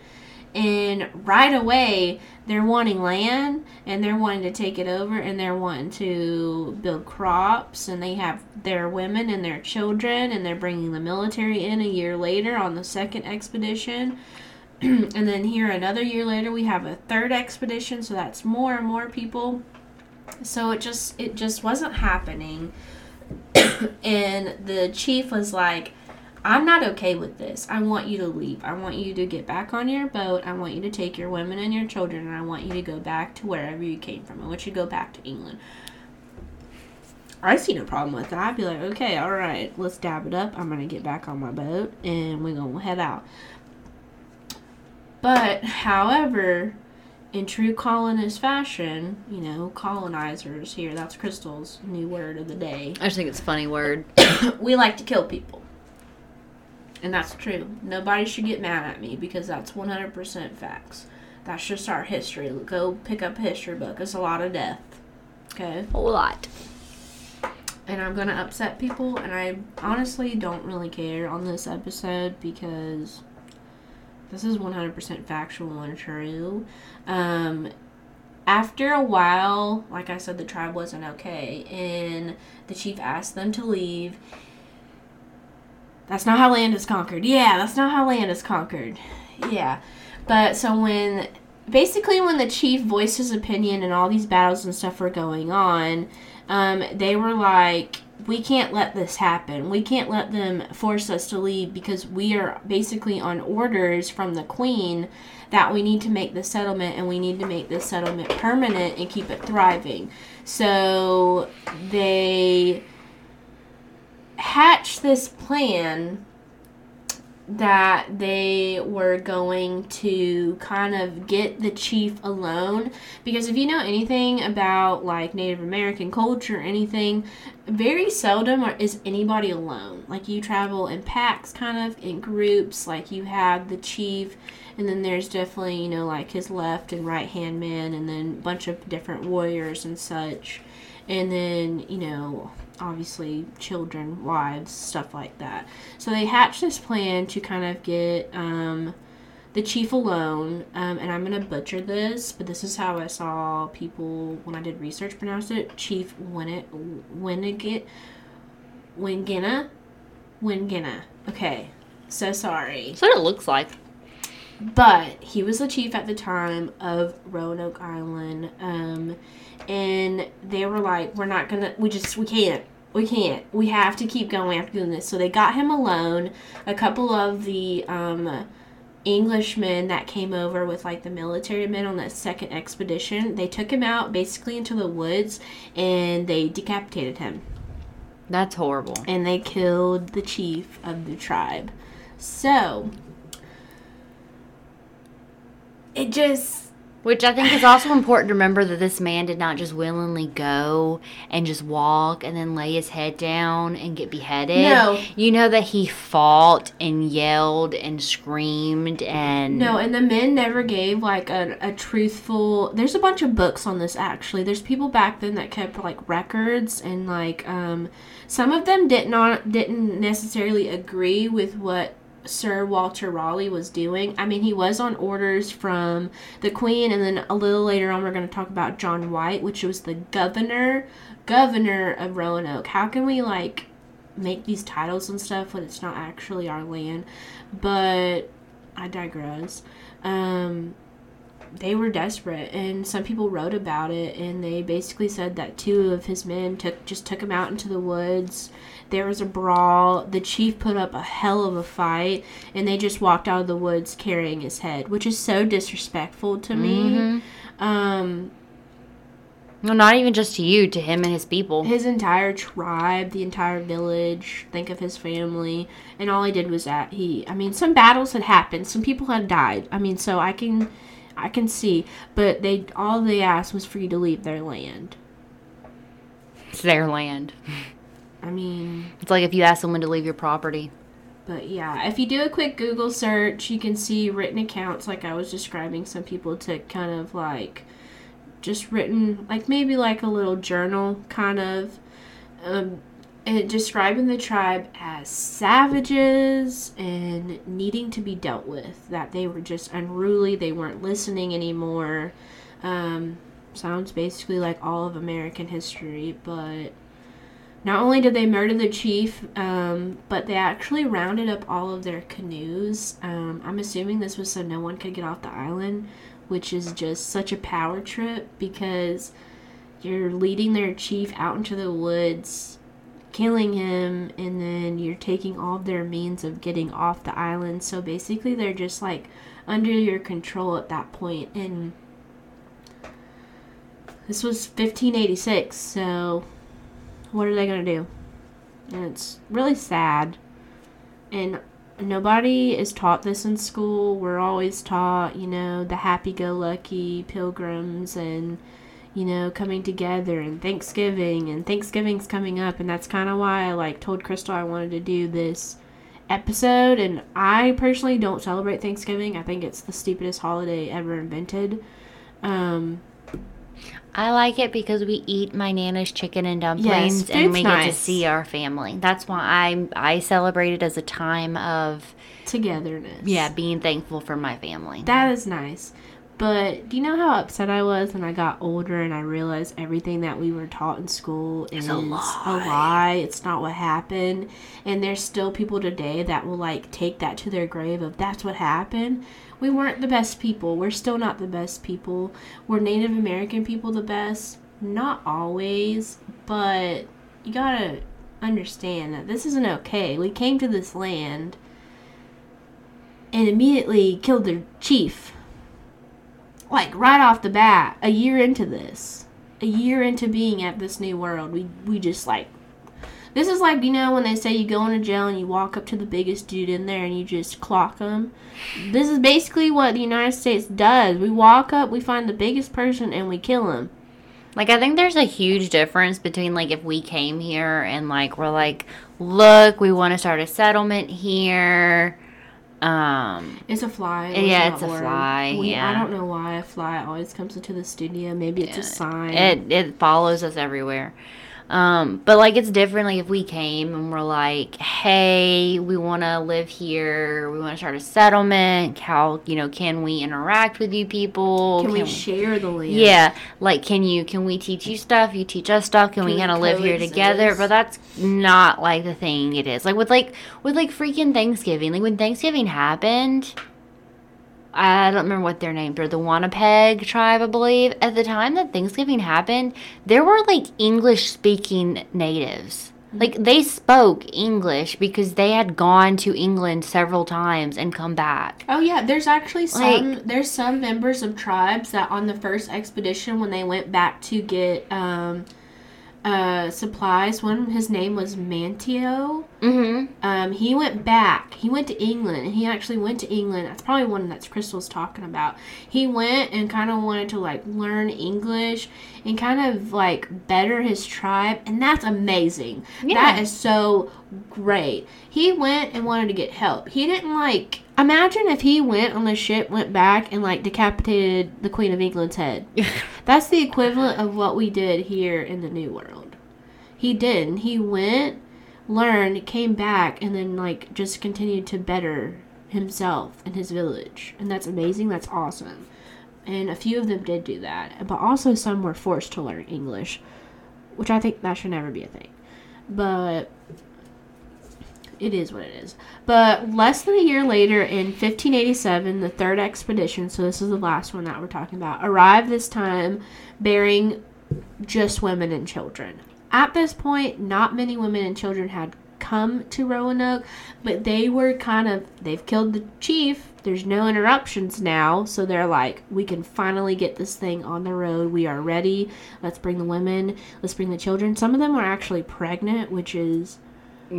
and right away they're wanting land and they're wanting to take it over and they're wanting to build crops and they have their women and their children and they're bringing the military in a year later on the second expedition. And then here another year later we have a third expedition so that's more and more people. So it just it just wasn't happening. And the chief was like i'm not okay with this i want you to leave i want you to get back on your boat i want you to take your women and your children and i want you to go back to wherever you came from i want you to go back to england I see no problem with that. I'd be like, okay, all right, let's dab it up. I'm gonna get back on my boat and we're gonna head out. But, however, in true colonist fashion, you know, colonizers here, that's Crystal's new word of the day. i just think it's a funny word we like to kill people. And that's true. Nobody should get mad at me because that's 100% facts. That's just our history. Go pick up a history book. It's a lot of death. Okay? a whole lot and I'm gonna upset people, and I honestly don't really care on this episode because this is 100% factual and true. Um, after a while, like I said, the tribe wasn't okay, and the chief asked them to leave. That's not how land is conquered. Yeah, that's not how land is conquered. Yeah. But so when basically when the chief voiced his opinion and all these battles and stuff were going on, um, they were like, we can't let this happen. We can't let them force us to leave because we are basically on orders from the queen that we need to make the settlement and we need to make this settlement permanent and keep it thriving. So they hatched this plan that they were going to kind of get the chief alone. Because if you know anything about like Native American culture or anything very seldom is anybody alone. Like you travel in packs kind of in groups. Like you have the chief and then there's definitely you know like his left and right hand men and then a bunch of different warriors and such. And then you know obviously children, wives, stuff like that. So they hatched this plan to kind of get um, the chief alone, um, and I'm gonna butcher this, but this is how I saw people when I did research pronounce it. Chief Winnet Winniget Wingina Wingina. Okay, so sorry. That's what it looks like. But he was the chief at the time of Roanoke Island. Um, and they were like, we're not gonna, we just, we can't. We can't. We have to keep going after doing this. So they got him alone. A couple of the um, Englishmen that came over with like the military men on that second expedition, they took him out basically into the woods and they decapitated him. That's horrible. And they killed the chief of the tribe. So it just Which I think is also important to remember that this man did not just willingly go and just walk and then lay his head down and get beheaded. No. You know that he fought and yelled and screamed and. No, and the men never gave like a, a truthful. There's a bunch of books on this actually. There's people back then that kept like records and like um, some of them did not didn't necessarily agree with what Sir Walter Raleigh was doing. I mean, he was on orders from the Queen, and then a little later on, we're going to talk about John White, which was the governor governor of Roanoke. How can we like make these titles and stuff when it's not actually our land? But I digress. Um, they were desperate and some people wrote about it and they basically said that two of his men took just took him out into the woods. There was a brawl. The chief put up a hell of a fight and they just walked out of the woods carrying his head which is so disrespectful to me. Um No, not even just to you, to him and his people. his entire tribe, the entire village, think of his family, and all he did was that he I mean some battles had happened, some people had died. I mean, so I can I can see, but they all they asked was for you to leave their land. It's their land. I mean, It's like if you ask someone to leave your property. but yeah, if you do a quick Google search, you can see written accounts like I was describing some people to kind of like just written like maybe like a little journal kind of um and describing the tribe as savages and needing to be dealt with that they were just unruly they weren't listening anymore um sounds basically like all of american history but not only did they murder the chief, um, but they actually rounded up all of their canoes. Um, I'm assuming this was so no one could get off the island, which is just such a power trip because you're leading their chief out into the woods, killing him, and then you're taking all their means of getting off the island. So basically, they're just like under your control at that point. And this was 1586, so what are they to do? And it's really sad. And nobody is taught this in school. We're always taught, you know, the happy go lucky pilgrims and, you know, coming together and Thanksgiving. And Thanksgiving's coming up. And that's kind of why I, like, told Crystal I wanted to do this episode. And I personally don't celebrate Thanksgiving. I think it's the stupidest holiday ever invented. Um, I like it because we eat my nana's chicken and dumplings Yes, and we get to see our family. That's why I I celebrate it as a time of togetherness. yeah, being thankful for my family. That is nice. But do you know how upset I was when I got older and I realized everything that we were taught in school is a a lie. lie. It's not what happened. And there's still people today that will like take that to their grave of that's what happened. We weren't the best people. We're still not the best people. Were Native American people the best? Not always, but you gotta understand that this isn't okay. We came to this land and immediately killed their chief like right off the bat, a year into this, a year into being at this new world, we we just like this is like you know when they say you go into jail and you walk up to the biggest dude in there and you just clock him. This is basically what the United States does. We walk up, we find the biggest person, and we kill him. Like I think there's a huge difference between like if we came here and like we're like, look, we want to start a settlement here. Um, It's a fly. it Yeah, it's a word. fly, We- I don't know why a fly always comes into the studio. Maybe it's a sign. it it follows us everywhere. Um, but like it's different. Like if we came and we're like, "Hey, we want to live here. We want to start a settlement. How you know can we interact with you people? Can we share the land? Yeah, like can you can we teach you stuff? You teach us stuff. Can, we we kind of live here together? But that's not like the thing it is. Like with like with like freaking Thanksgiving. Like when Thanksgiving happened, I don't remember what their names were. The Wanapeg tribe, I believe. At the time that Thanksgiving happened, there were like English speaking natives. Like they spoke English because they had gone to England several times and come back. Oh yeah, there's actually some Like- there's some members of tribes that on the first expedition when they went back to get um uh supplies, one his name was Manteo. Mm-hmm. Um he went back. He went to England and he actually went to England. That's probably one that Crystal's talking about. He went and kind of wanted to like learn English and kind of like better his tribe and that's amazing. Yeah. That is so great. He went and wanted to get help. He didn't like imagine if he went on the ship, went back and like decapitated the Queen of England's head. That's the equivalent of what we did here in the New World. He didn't. He went, learned, came back, and then like just continued to better himself and his village. And that's amazing. That's awesome. And a few of them did do that, but also some were forced to learn English, which I think that should never be a thing. But it is what it is. But less than a year later, in 1587, the third expedition, so this is the last one that we're talking about, arrived this time bearing just women and children. At this point, not many women and children had come to Roanoke, but they were kind of, they've killed the chief. There's no interruptions now, so they're like, we can finally get this thing on the road. We are ready. Let's bring the women. Let's bring the children. Some of them were actually pregnant, which is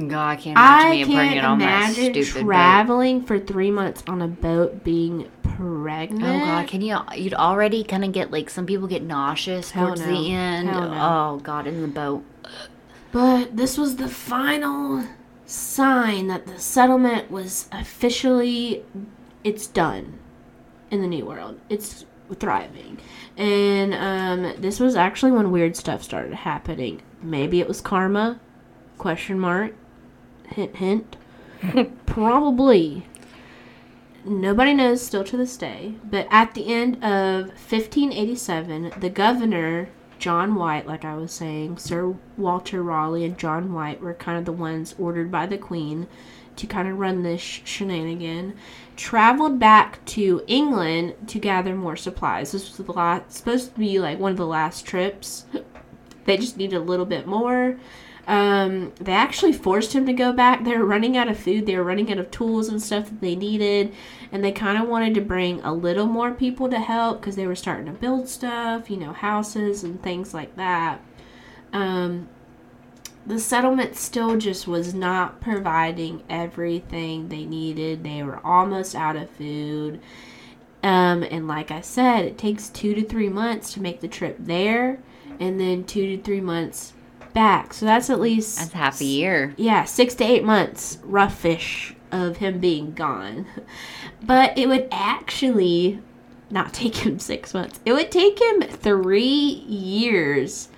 God, I can't imagine I being can't pregnant on that imagine stupid boat. traveling for three months on a boat being pregnant. Oh God, can you? You'd already kind of get like some people get nauseous Hell towards no. the end. Hell no. Oh God, in the boat. But this was the final sign that the settlement was officially it's done in the new world. It's thriving. And um, this was actually when weird stuff started happening. Maybe it was karma? Question mark. Hint hint. Probably. Nobody knows still to this day. But at the end of 1587, the governor, John White, like I was saying, Sir Walter Raleigh and John White were kind of the ones ordered by the Queen to kind of run this sh- shenanigan, traveled back to England to gather more supplies. This was the last, supposed to be like one of the last trips. They just needed a little bit more. Um, they actually forced him to go back. They were running out of food. They were running out of tools and stuff that they needed, and they kind of wanted to bring a little more people to help because they were starting to build stuff, you know, houses and things like that. Um, the settlement still just was not providing everything they needed. They were almost out of food. Um, and like I said, it takes two to three months to make the trip there, and then two to three months back. So that's at least That's half a year. yeah, six to eight months, roughish, of him being gone. But it would actually not take him six months. It would take him three years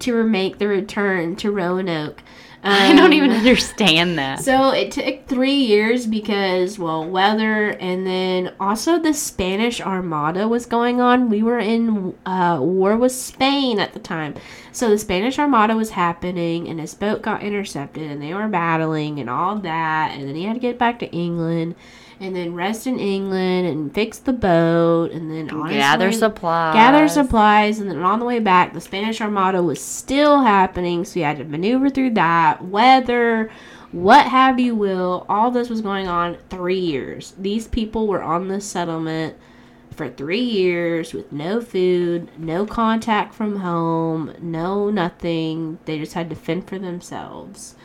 to make the return to Roanoke. I don't Um, even understand that. so it took three years because, well, weather, and then also the Spanish Armada was going on. We were in uh, war with Spain at the time. So the Spanish Armada was happening, and his boat got intercepted, and they were battling and all that. And then he had to get back to England, and then rest in England and fix the boat, and then on his Gather supplies. gather supplies, and then on the way back, the Spanish Armada was still happening, so you had to maneuver through that, weather, what have you will. All this was going on three years. These people were on this settlement for three years with no food, no contact from home, no nothing. They just had to fend for themselves.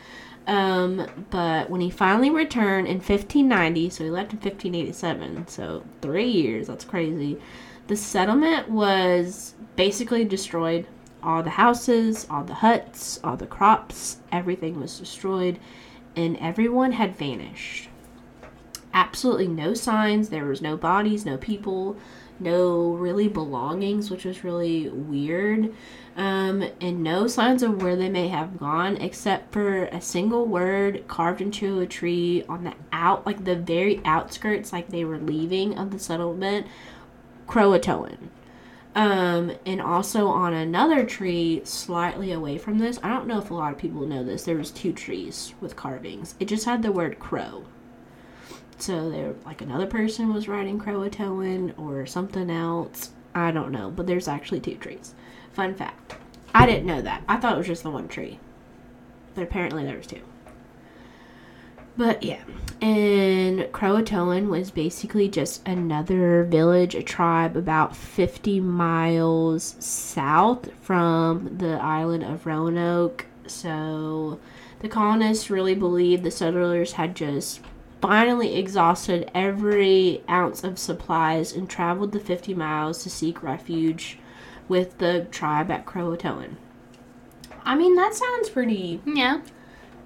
Um, but when he finally returned in 1590, so he left in 1587, so three years, that's crazy. The settlement was basically destroyed. All the houses, all the huts, all the crops, everything was destroyed, and everyone had vanished. absolutely no signs. There was no bodies, no people, no really belongings, which was really weird. Um, and no signs of where they may have gone, except for a single word carved into a tree on the out, like the very outskirts, like they were leaving of the settlement, Croatoan. Um, and also on another tree slightly away from this, I don't know if a lot of people know this. There was two trees with carvings. It just had the word crow. So there, like another person was writing Croatoan or something else. I don't know, but there's actually two trees. Fun fact. I didn't know that. I thought it was just the one tree, but apparently there was two. But yeah, and Croatoan was basically just another village, a tribe about 50 miles south from the island of Roanoke. So the colonists really believed the settlers had just finally exhausted every ounce of supplies and traveled the 50 miles to seek refuge with the tribe at Croatoan. I mean, that sounds pretty. Yeah.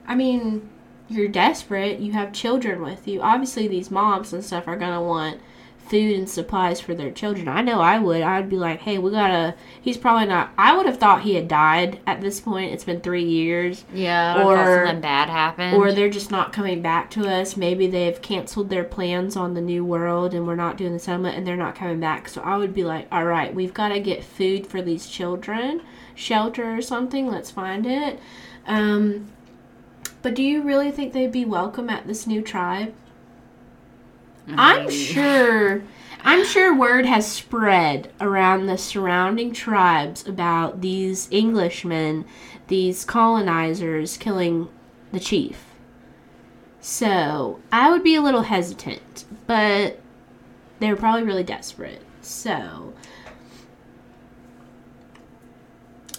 I mean, you're desperate, you have children with you. Obviously, these moms and stuff are going to want food and supplies for their children. I know I would. I'd be like, hey, we gotta. He's probably not. I would have thought he had died at this point. It's been three years. Yeah. Or- something bad happened. Or they're just not coming back to us. Maybe they've canceled their plans on the new world and we're not doing the settlement and they're not coming back. So I would be like, all right, we've got to get food for these children, shelter or something. Let's find it. Um, but do you really think they'd be welcome at this new tribe? I'm sure. I'm sure word has spread around the surrounding tribes about these Englishmen, these colonizers killing the chief. So I would be a little hesitant, but they were probably really desperate. So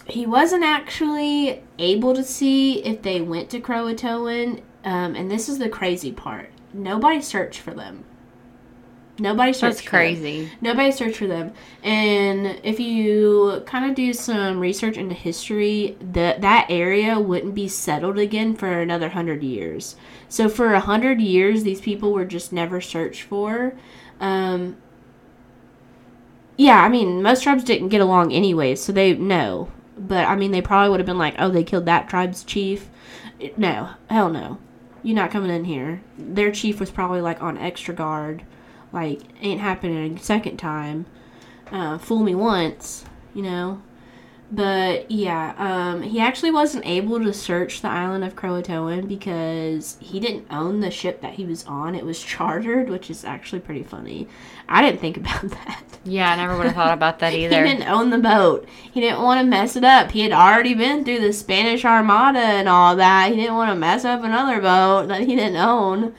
he wasn't actually able to see if they went to Croatoan, um, and this is the crazy part. Nobody searched for them. Nobody searched That's for them. crazy. Nobody searched for them. And if you kind of do some research into history, that that area wouldn't be settled again for another hundred years. So for a hundred years, these people were just never searched for. Um, yeah, I mean, most tribes didn't get along anyway, so they no. But I mean, they probably would have been like, "Oh, they killed that tribe's chief." No, hell no. You're not coming in here. Their chief was probably like on extra guard like ain't happening a second time uh, fool me once you know but yeah um, he actually wasn't able to search the island of croatoan because he didn't own the ship that he was on it was chartered which is actually pretty funny i didn't think about that Yeah, I never would have thought about that either. he didn't own the boat. He didn't want to mess it up. He had already been through the Spanish Armada and all that. He didn't want to mess up another boat that he didn't own.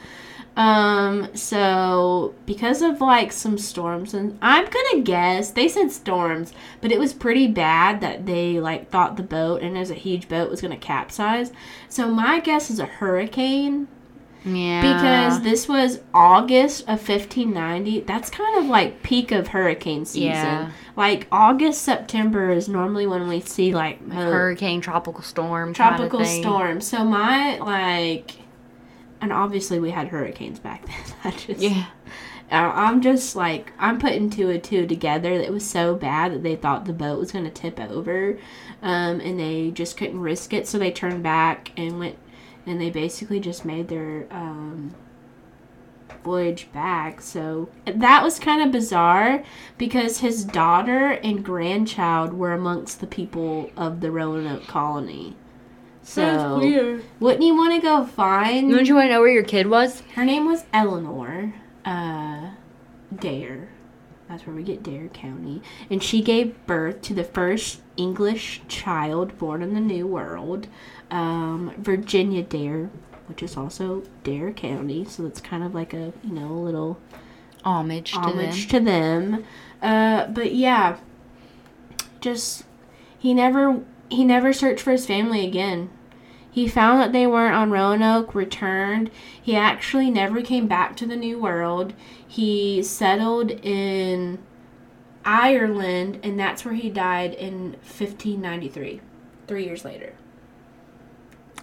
Um, so because of like some storms and I'm gonna guess they said storms, but it was pretty bad that they like thought the boat and it was a huge boat was gonna capsize. So my guess is a hurricane Yeah. because this was August of 1590. That's kind of like peak of hurricane season. Yeah. Like August, September is normally when we see like hurricane, tropical storm, tropical thing. storm. So my like, and obviously we had hurricanes back then. I just Yeah. I'm just like I'm putting two and two together. It was so bad that they thought the boat was going to tip over, um, and they just couldn't risk it. So they turned back and went, and they basically just made their um, voyage back. So that was kind of bizarre because his daughter and grandchild were amongst the people of the Roanoke colony. So weird. wouldn't you want to go find? Don't you want to know where your kid was? Her name was Eleanor uh, Dare. That's where we get Dare County. And she gave birth to the first English child born in the New World, um, Virginia Dare, which is also Dare County. So it's kind of like a, you know, a little Homage to homage them. to them. Uh, but yeah, just he never he never searched for his family again. He found that they weren't on Roanoke, returned. He actually never came back to the New World. He settled in Ireland, and that's where he died in 1593, three years later.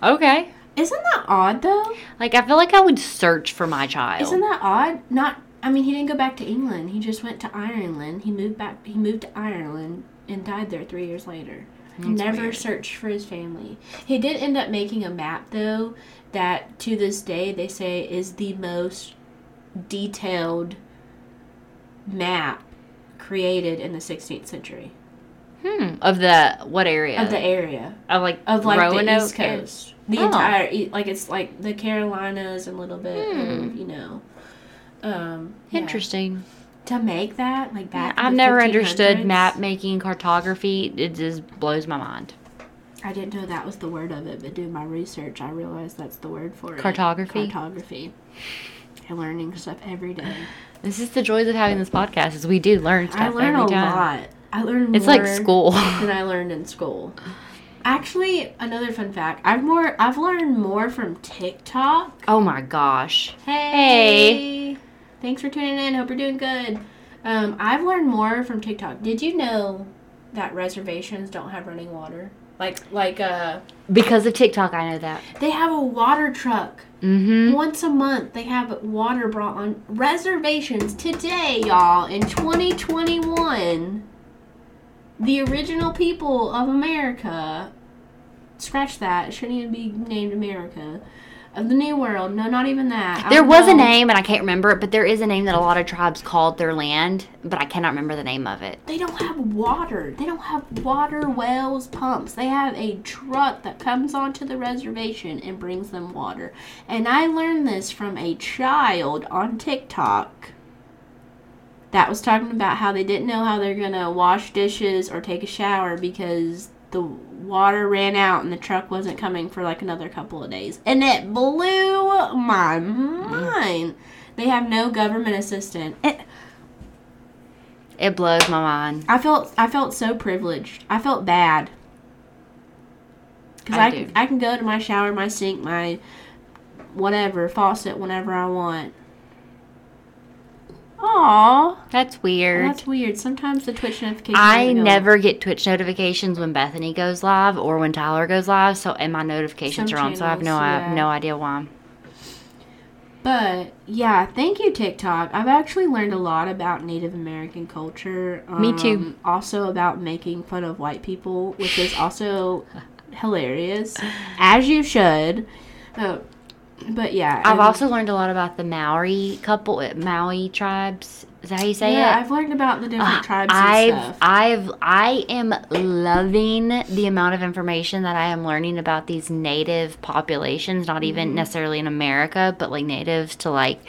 Okay. Isn't that odd though? Like I feel like I would search for my child. Isn't that odd? Not. I mean, he didn't go back to England. He just went to Ireland. He moved back. He moved to Ireland and died there three years later. That's never weird. searched for his family. He did end up making a map though that to this day they say is the most detailed map created in the 16th century Hmm. Of the what area? of the area of like of like the East? Coast. The Oh. entire like it's like the Carolinas and a little bit Hmm. of you know. Um, yeah. Interesting. To make that like back. in I've never understood map making cartography. It just blows my mind. I didn't know that was the word of it, but doing my research, I realized that's the word for it. Cartography? Cartography. And learning stuff every day. This is the joys of having this podcast. Is we do learn stuff I learn every a time. lot. I learn It's more like school. than I learned in school. Actually, another fun fact: I've more I've learned more from TikTok. oh my gosh. Hey, thanks for tuning in. Hope you're doing good. Um, I've learned more from TikTok. Did you know that reservations don't have running water? Like like uh, Because of TikTok, I know that. they have a water truck Mm-hmm. once a month. They have water brought on reservations today, y'all. In 2021, the original people of America. Scratch that. It shouldn't even be named America. Of the New World. No, not even that. I There was a name, and I can't remember it, but there is a name that a lot of tribes called their land, but I cannot remember the name of it. They don't have water. They don't have water wells, pumps. They have a truck that comes onto the reservation and brings them water. And I learned this from a child on TikTok that was talking about how they didn't know how they're going to wash dishes or take a shower because the water ran out and the truck wasn't coming for like another couple of days. And it blew my mind. They have no government assistance. It, It blows my mind. I felt I felt so privileged. I felt bad because I I, do. I can go to my shower, my sink, my whatever faucet whenever I want. Aw, That's weird. that's weird. Sometimes the Twitch notifications. I never get Twitch notifications when Bethany goes live or when Tyler goes live, so and my notifications Some are on, so I have no I have no idea why. But yeah, thank you TikTok. I've actually learned a lot about Native American culture. Me too. um, Also about making fun of white people, which is also hilarious, as you should. But yeah, I've also learned a lot about the Maori couple, uh, Maui tribes. Is that how you say yeah, it? I've learned about the different Ah, tribes I've stuff. I've I am loving the amount of information that I am learning about these native populations, not even Mm-hmm. necessarily in America, but like natives to like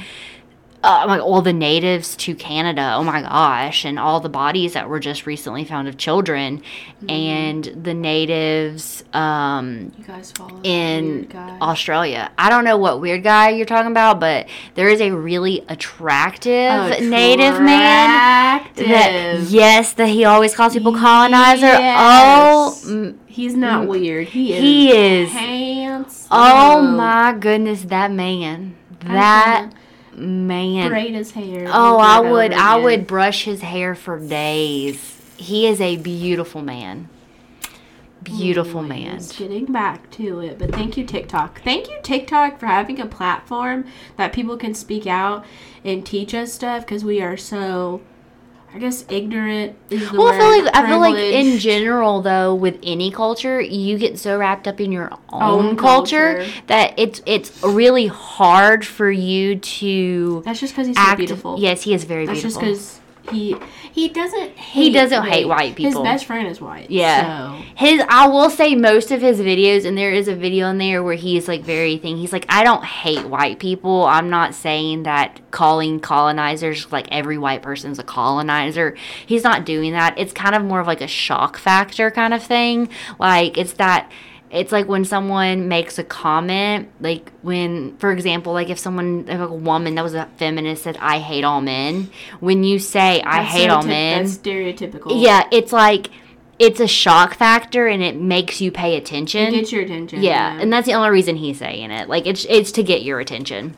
uh, like all the natives to Canada. Oh my gosh, and all the bodies that were just recently found of children Mm-hmm. and the natives um you guys in? Australia. I don't know what weird guy you're talking about, but there is a really attractive native man. That, yes, that he always calls people colonizer. Yes. Oh, He's not weird. He is. he is. handsome. Oh my goodness, that man. That man. Braid his hair. Oh, I would I would brush his hair for days. He is a beautiful man. Beautiful oh, man. Anyways, Getting back to it, but thank you TikTok. Thank you TikTok for having a platform that people can speak out and teach us stuff because we are so, I guess, ignorant is the Well, I feel like I feel like in general though, with any culture, you get so wrapped up in your own, Own culture, culture. that it's it's really hard for you to That's just because he's so beautiful. Yes, he is very That's just beautiful. because he he doesn't hate He doesn't hate white people. His best friend is white. Yeah. So. His, I will say, most of his videos, and there is a video in there where he's like very thing. He's like, I don't hate white people. I'm not saying that calling colonizers like every white person's a colonizer. He's not doing that. It's kind of more of like a shock factor kind of thing. Like it's that. It's like when someone makes a comment, like when, for example, like if someone, if a woman that was a feminist said, "I hate all men," when you say, "I That's hate all men," That's stereotypical. yeah, it's like it's a shock factor and it makes you pay It attention. gets your attention. yeah, and that's the only reason he's saying it. Like it's it's to get your attention.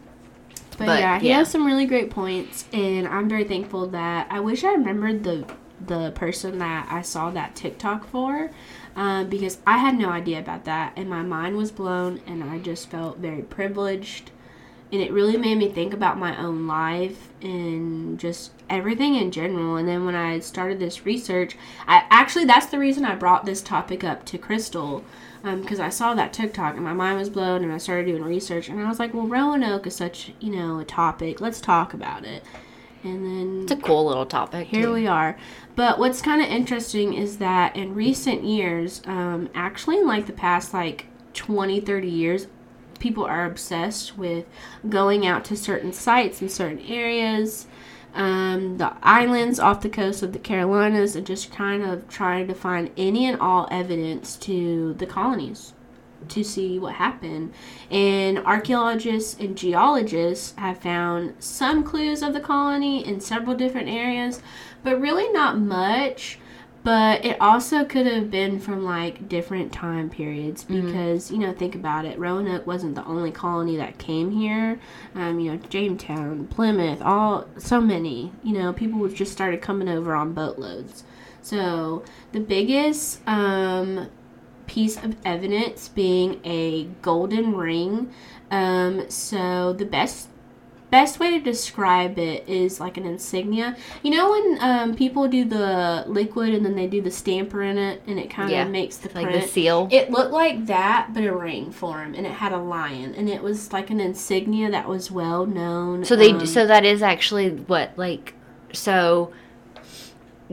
But, But, yeah, he yeah. has some really great points, and I'm very thankful that I wish I remembered the the person that I saw that TikTok for um, because I had no idea about that and my mind was blown and I just felt very privileged. And it really made me think about my own life and just everything in general. And then when i started this research i actually that's the reason i brought this topic up to crystal because um, i saw that tiktok and my mind was blown and i started doing research and i was like well roanoke is such you know a topic. Let's talk about it. And then it's a cool little topic. Here we are but what's kind of interesting is that in recent years um, actually in like the past like 20 30 years people are obsessed with going out to certain sites in certain areas, um, the islands off the coast of the Carolinas, and just kind of trying to find any and all evidence to the colonies to see what happened. And archaeologists and geologists have found some clues of the colony in several different areas, but really not much but it also could have been from like different time periods mm-hmm. because mm-hmm. you know think about it roanoke wasn't the only colony that came here um, you know jamestown plymouth all so many you know people just started coming over on boatloads so the biggest um, piece of evidence being a golden ring um, so the best best way to describe it is like an insignia. You know when um, people do the liquid and then they do the stamper in it and it kind of yeah, makes the print. Like the seal. It looked like that, but a ring form, and it had a lion, and it was like an insignia that was well known. So they, um, so that is actually what like, so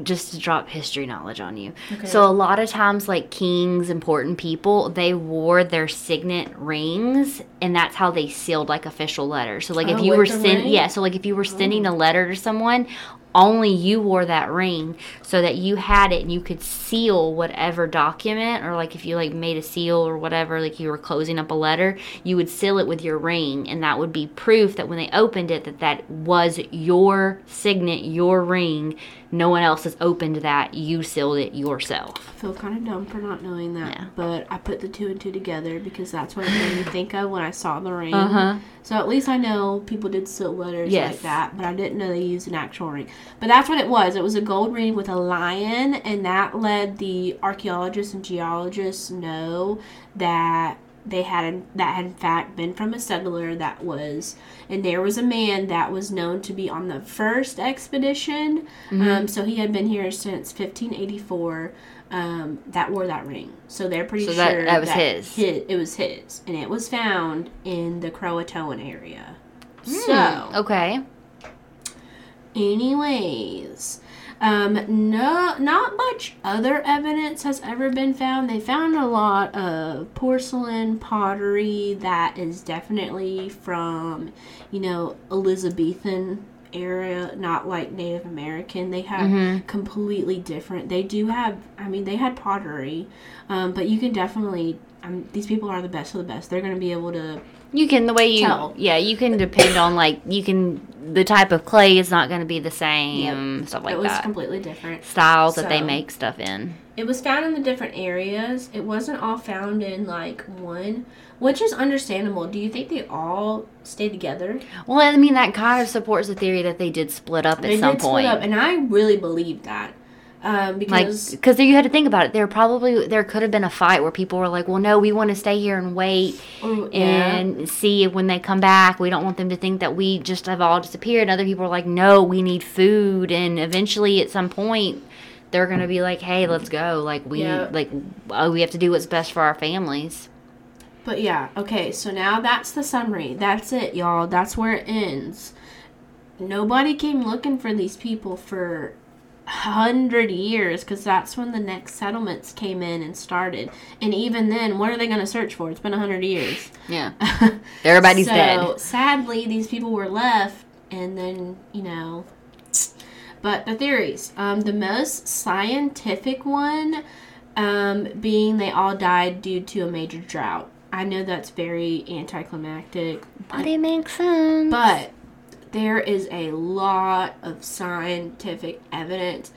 just to drop history knowledge on you. Okay. So a lot of times like kings, important people, they wore their signet rings and that's how they sealed like official letters. So like oh, if you were sending yeah, so like if you were sending oh. a letter to someone, only you wore that ring so that you had it and you could seal whatever document or like if you like made a seal or whatever like you were closing up a letter you would seal it with your ring and that would be proof that when they opened it that that was your signet your ring no one else has opened that you sealed it yourself i feel kind of dumb for not knowing that yeah. but i put the two and two together because that's what it made me think of when i saw the ring uh-huh. so at least i know people did seal letters yes. like that but i didn't know they used an actual ring but that's what it was. It was a gold ring with a lion, and that led the archaeologists and geologists know that they had that had in fact been from a settler that was and there was a man that was known to be on the first expedition mm-hmm. um, so he had been here since 1584 um, that wore that ring so they're pretty so sure that, that was that his. his. it was his and it was found in the croatoan area mm, so okay Anyways, um, no, not much other evidence has ever been found. They found a lot of porcelain pottery that is definitely from, you know, Elizabethan era, not like Native American. They have mm-hmm. completely different. They do have, I mean, they had pottery, um, but you can definitely. Um, these people are the best of the best. They're going to be able to you can the way you tell. yeah you can depend on like you can the type of clay is not going to be the same yep. stuff like that. It was that. completely different styles so, that they make stuff in. It was found in the different areas. It wasn't all found in like one, which is understandable. Do you think they all stay together? Well, I mean that kind of supports the theory that they did split up they at some point. Up, and I really believe that. Um, because like because you had to think about it. There probably there could have been a fight where people were like well no we want to stay here and wait oh, and yeah. see when they come back we don't want them to think that we just have all disappeared. And other people are like no we need food. And eventually at some point they're gonna be like hey let's go. Like we yeah. like oh, we have to do what's best for our families. But yeah okay so now that's the summary. That's it y'all. That's where it ends. Nobody came looking for these people for hundred years because that's when the next settlements came in and started. And even then, what are they going to search for? It's been a hundred years. Yeah, everybody's dead. so, dead. Sadly, these people were left, and then you know. But the theories, um, the most scientific one, um, being they all died due to a major drought. I know that's very anticlimactic, but it makes sense. But there is a lot of scientific evidence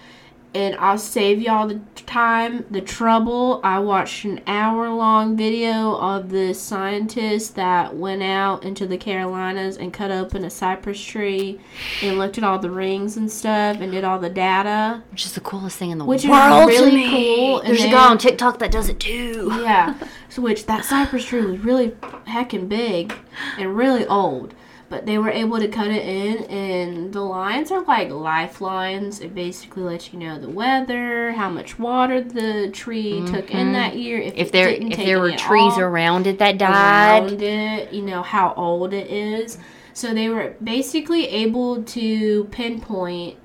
and I'll save y'all the time, the trouble. I watched an hour long video of the scientist that went out into the Carolinas and cut open a cypress tree and looked at all the rings and stuff and did all the data. Which is the coolest thing in the world. Which is world. to really me. cool, and There's a guy on TikTok that does it too. Yeah. So which that cypress tree was really heckin' big and really old. But they were able to cut it in and the lines are like lifelines. It basically lets you know the weather, how much water the tree took in that year. If, Mm-hmm. If there if there were trees all around it that died, around it, you know, how old it is. So they were basically able to pinpoint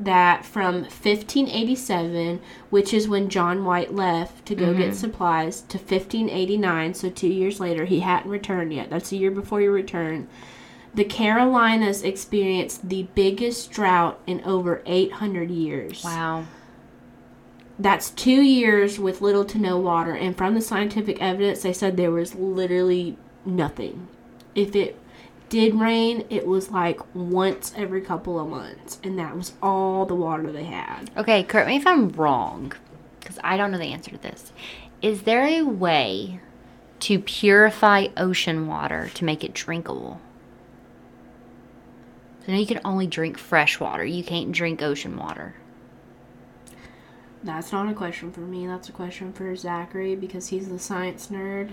that from 1587, which is when John White left to go get supplies, to 1589, so two years later, he hadn't returned yet. That's a year before he returned. The Carolinas experienced the biggest drought in over 800 years. wow. That's two years with little to no water. And from the scientific evidence, they said there was literally nothing. If it did rain, it was like once every couple of months. And that was all the water they had. Okay, correct me if I'm wrong, because I don't know the answer to this. Is there a way to purify ocean water to make it drinkable? So now you can only drink fresh water. You can't drink ocean water. That's not a question for me. That's a question for Zachary because he's the science nerd.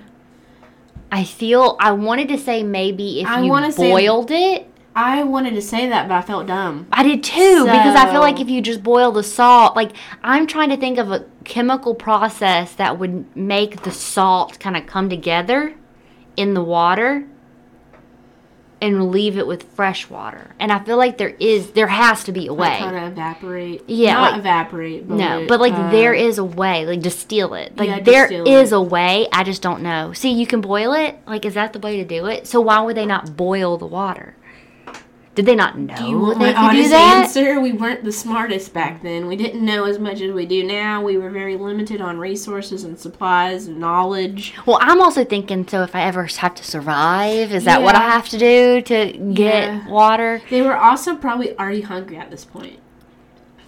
I feel I wanted to say maybe if I you wanna say- boiled it. I wanted to say that, but I felt dumb. I did too because I feel like if you just boil the salt, like I'm trying to think of a chemical process that would make the salt kind of come together in the water and leave it with fresh water. And I feel like there is there has to be a way. Kind of evaporate. Yeah, Not like- evaporate. But no, but like uh, there is a way, like distill it. Like Yeah, there is it. a way. I just don't know. See, you can boil it. Like, is that the way to do it? So why would they not boil the water? Did they not know Do you want they my could do that? answer? We weren't the smartest back then. We didn't know as much as we do now. We were very limited on resources and supplies and knowledge. Well, I'm also thinking. So if I ever have to survive, is that what I have to do to get Yeah. water? They were also probably already hungry at this point.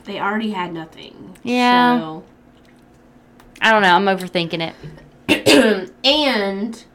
They already had nothing. Yeah. So. I don't know. I'm overthinking it. and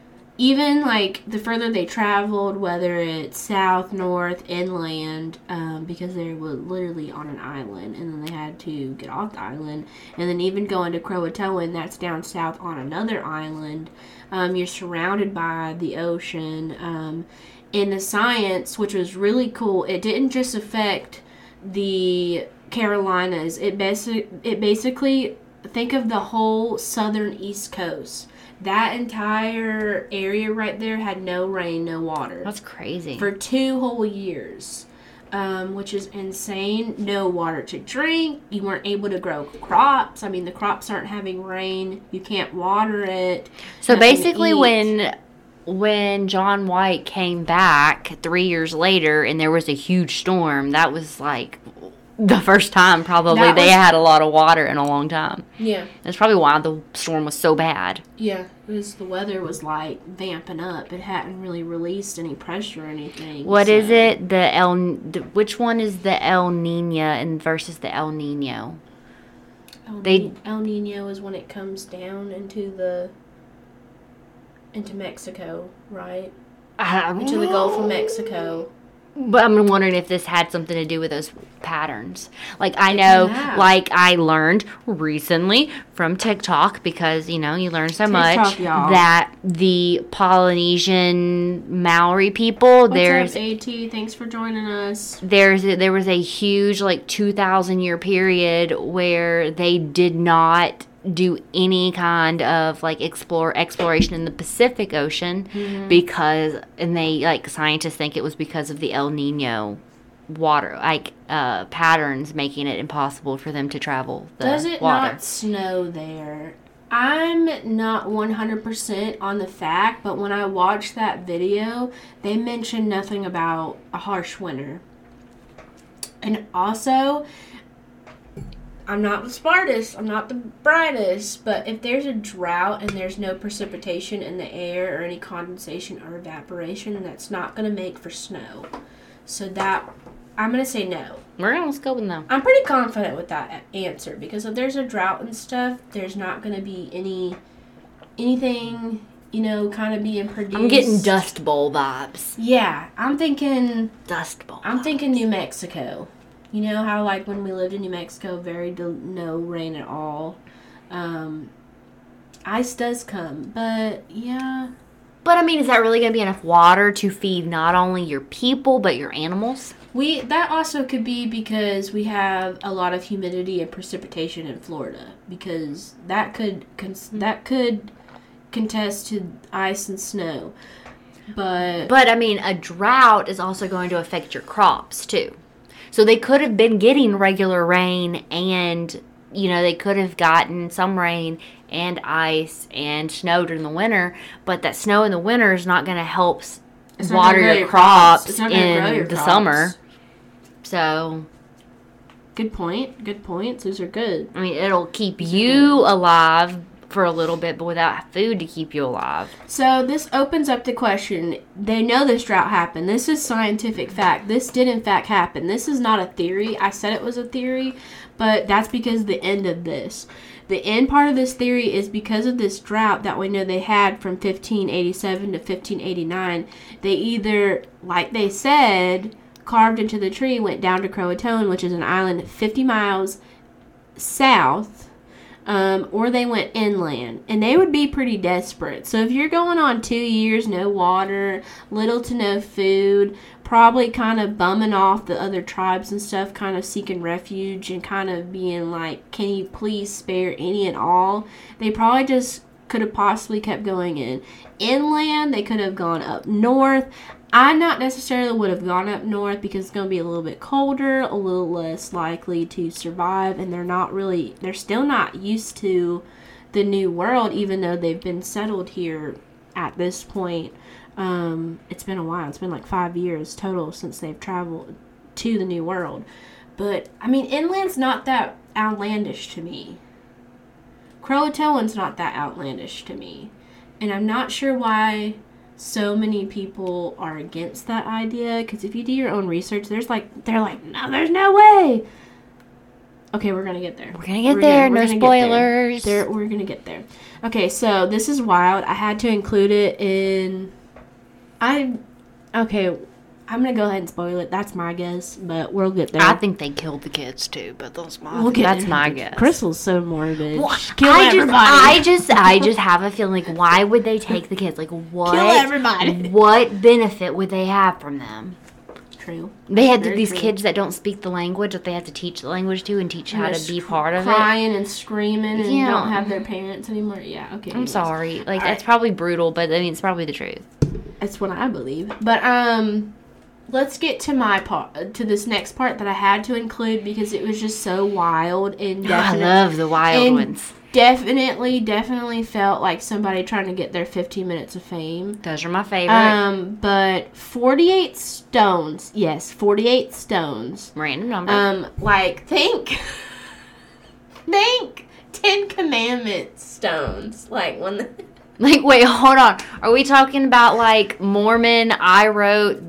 even like the further they traveled, whether it's south, north, inland, um, because they were literally on an island, and then they had to get off the island, and then even going to Croatoan, that's down south on another island. Um, you're surrounded by the ocean. Um, in the science, which was really cool, it didn't just affect the Carolinas. It basic it basically think of the whole southern east coast. That entire area right there had no rain, no water That's crazy. for two whole years, um, which is insane. No water to drink. You weren't able to grow crops. I mean, the crops aren't having rain. You can't water it. So basically, when when John White came back three years later, and there was a huge storm, that was like the first time probably That they was- had a lot of water in a long time. yeah, That's probably why the storm was so bad. yeah, because the weather was like vamping up. It hadn't really released any pressure or anything. What is so- it? The El? The, which one is the El Nino and versus the El Nino? El, They- El Nino is when it comes down into the into Mexico, right? Into the Gulf of Mexico. But I'm wondering if this had something to do with those patterns. Like I know, have. like I learned recently from TikTok because you know you learn so much y'all. that the Polynesian Maori people What's there's up, At? Thanks for joining us. there's there was a huge like 2000 year period where they did not do any kind of like explore exploration in the Pacific Ocean Mm-hmm. because and they like scientists think it was because of the El Nino water like uh patterns making it impossible for them to travel the Does it water. not snow there? I'm not 100% on the fact, but when I watched that video, they mentioned nothing about a harsh winter. And also, I'm not the smartest, I'm not the brightest, but if there's a drought and there's no precipitation in the air or any condensation or evaporation, that's not going to make for snow. So that I'm going to say no. We're let's go with no. I'm pretty confident with that answer because if there's a drought and stuff, there's not going to be any anything, you know, kind of being produced. I'm getting Dust Bowl vibes. Yeah, I'm thinking Dust Bowl. I'm thinking New Mexico. You know how like when we lived in New Mexico, very del- no rain at all. Um, ice does come, but yeah, But I mean, is that really gonna be enough water to feed not only your people but your animals? we that also could be because we have a lot of humidity and precipitation in Florida because that could cons- that could contest to ice and snow. But But I mean, a drought is also going to affect your crops too. So they could have been getting regular rain and you know, they could have gotten some rain and ice and snow during the winter, but that snow in the winter is not going to help It's water your your crops. crops It's not gonna grow in your the crops. summer. So, good point. Good points. Those are good. I mean, it'll keep you alive for a little bit, but without food to keep you alive. So this opens up the question. They know this drought happened. This is scientific fact. This did in fact happen. This is not a theory. I said it was a theory, but that's because the end of this. The end part of this theory is because of this drought that we know they had from 1587 to 1589. They either, like they said, carved into the tree, went down to Croatoan, which is an island 50 miles south um, or they went inland, and they would be pretty desperate. So if you're going on two years, no water, little to no food, probably kind of bumming off the other tribes and stuff, kind of seeking refuge and kind of being like, "Can you please spare any and all?" They probably just could have possibly kept going in inland. They could have gone up north. I not necessarily would have gone up north because it's going to be a little bit colder, a little less likely to survive, and they're not really, they're still not used to the new world, even though they've been settled here at this point. Um, it's been a while. It's been like five years total since they've traveled to the new world. But I mean, inland's not that outlandish to me. Croatoan's not that outlandish to me. And I'm not sure why so many people are against that idea because if you do your own research, there's like they're like, no, there's no way. Okay, we're gonna get there. We're gonna get We're there. gonna- no we're gonna get there. spoilers. There, we're gonna get there. Okay, so this is wild. I had to include it in. I, okay, I'm gonna go ahead and spoil it. That's my guess, but we'll get there. I think they killed the kids too, but that's my We'll get that's my guess. Crystal's so morbid. Well, Kill I just. I just, I just have a feeling like, why would they take the kids? Like, what? Kill everybody. What benefit would they have from them? It's true. They had Very these true. kids that don't speak the language that they have to teach the language to and teach how to be part of it. crying and screaming and Yeah. don't have their parents anymore. Yeah, okay. I'm anyways. sorry. Like, All that's right. probably brutal, but I mean, it's probably the truth. That's what I believe. But um let's get to my part to this next part that I had to include because it was just so wild and I love the wild and- ones. definitely definitely felt like somebody trying to get their 15 minutes of fame. Those are my favorite. Um but 48 stones. Yes, 48 stones. Random number. Um like think think 10 commandments stones like when the Like, wait, hold on. Are we talking about like Mormon? I wrote,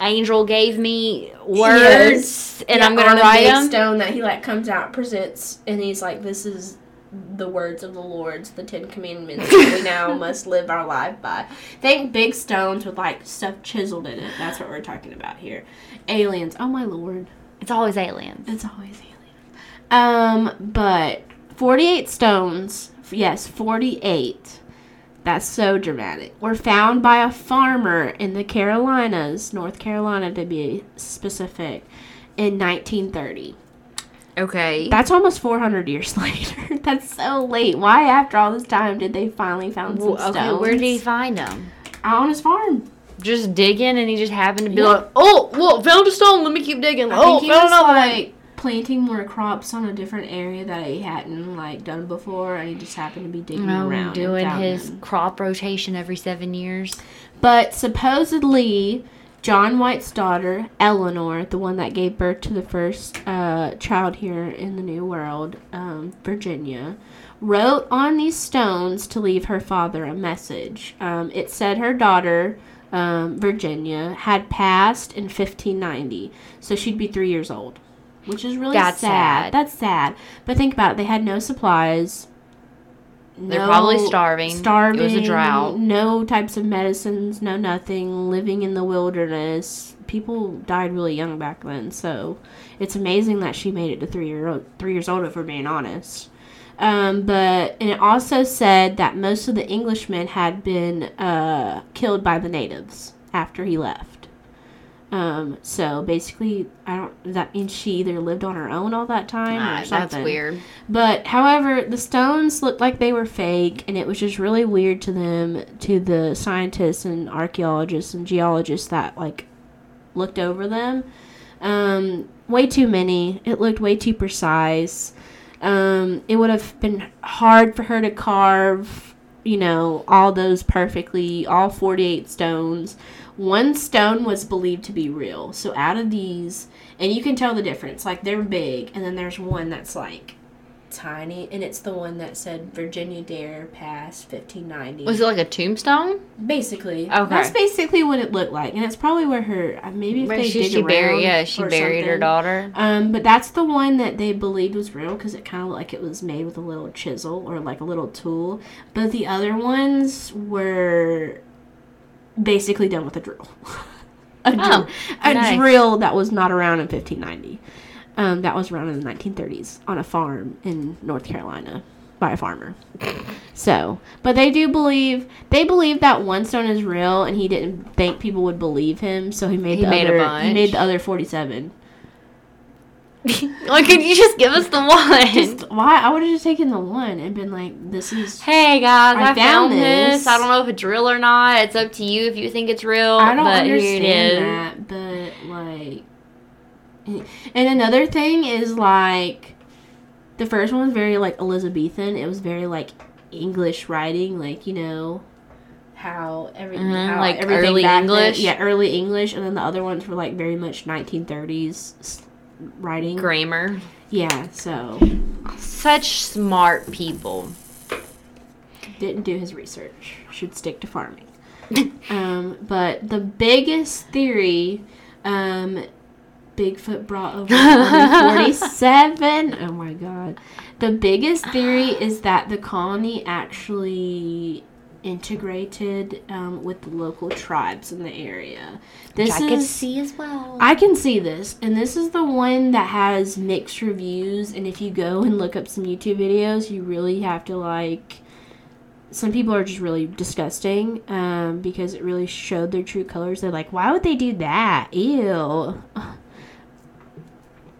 angel gave me words, Yes. and Yeah, I'm gonna write big them. stone that he like comes out presents and he's like this is the words of the Lord's the Ten Commandments that we now must live our life by. Think big stones with like stuff chiseled in it. That's what we're talking about here. Aliens. Oh my lord. It's always aliens. It's always aliens. Um, but forty-eight stones. Yes, forty-eight. That's so dramatic. Were found by a farmer in the Carolinas, North Carolina to be specific, in 1930. Okay. That's almost 400 years later. That's so late. Why, after all this time, did they finally found some Well, stones? okay, where did he find them? Out on his farm. Just digging, and he just happened to be Yeah. like, "Oh, well, found a stone. Let me keep digging. I oh, found another like planting more crops on a different area that he hadn't like done before, and he just happened to be digging No, around, doing his them. crop rotation every seven years. But supposedly, John White's daughter, Eleanor, the one that gave birth to the first uh, child here in the New World, um, Virginia, wrote on these stones to leave her father a message. Um, it said her daughter um, Virginia, had passed in 1590. So she'd be three years old, which is really That's sad. sad. That's sad. But think about it. They had no supplies. They're no- probably starving. Starving. It was a drought. No types of medicines. No nothing. Living in the wilderness. People died really young back then. So it's amazing that she made it to three year old, three years old. If we're being honest. Um, but and it also said that most of the Englishmen had been uh, killed by the natives after he left. Um, so basically, I don't. That means she either lived on her own all that time Ah, or something? that's weird. But however, the stones looked like they were fake, and it was just really weird to them, to the scientists and archaeologists and geologists that like looked over them. Um, way too many. It looked way too precise. Um, it would have been hard for her to carve, you know, all those perfectly, all 48 stones. One stone was believed to be real. So out of these, and you can tell the difference. Like they're big, and then there's one that's like tiny, and it's the one that said Virginia Dare passed 1590. Was it like a tombstone? Basically, Okay. that's basically what it looked like, and it's probably where her uh, maybe if Where they she, dig she around buried, yeah, she buried her daughter. Um, but that's the one that they believed was real because it kind of like it was made with a little chisel or like a little tool. But the other ones were basically done with a drill. a drill, Oh, a nice. drill that was not around in 1590. Um, that was around in the 1930s on a farm in North Carolina by a farmer. So, but they do believe they believe that one stone is real, and he didn't think people would believe him, so he made He the made a other. He made the other 47. like, could you just give us the one? Just why? I would have just taken the one and been like, "This is." hey guys, I I, found this. this. I don't know if it's real or not. It's up to you if you think it's real. I don't but here it understand that, but like, and another thing is like, the first one was very like Elizabethan. It was very like English writing, like you know. How every Mhm, how like everything early back then- English? yeah, early English, and then the other ones were like very much 1930s s- writing. Grammar. Yeah, so Such smart people. didn't do his research. Should stick to farming. um, but the biggest theory, um, Bigfoot brought over 47. oh my god. The biggest theory is that the colony actually integrated um, with the local tribes in the area. This Which I is see as well. I can see this, and this is the one that has mixed reviews. And if you go and look up some YouTube videos, you really have to like. Some people are just really disgusting um, because it really showed their true colors. They're like, why would they do that? Ew.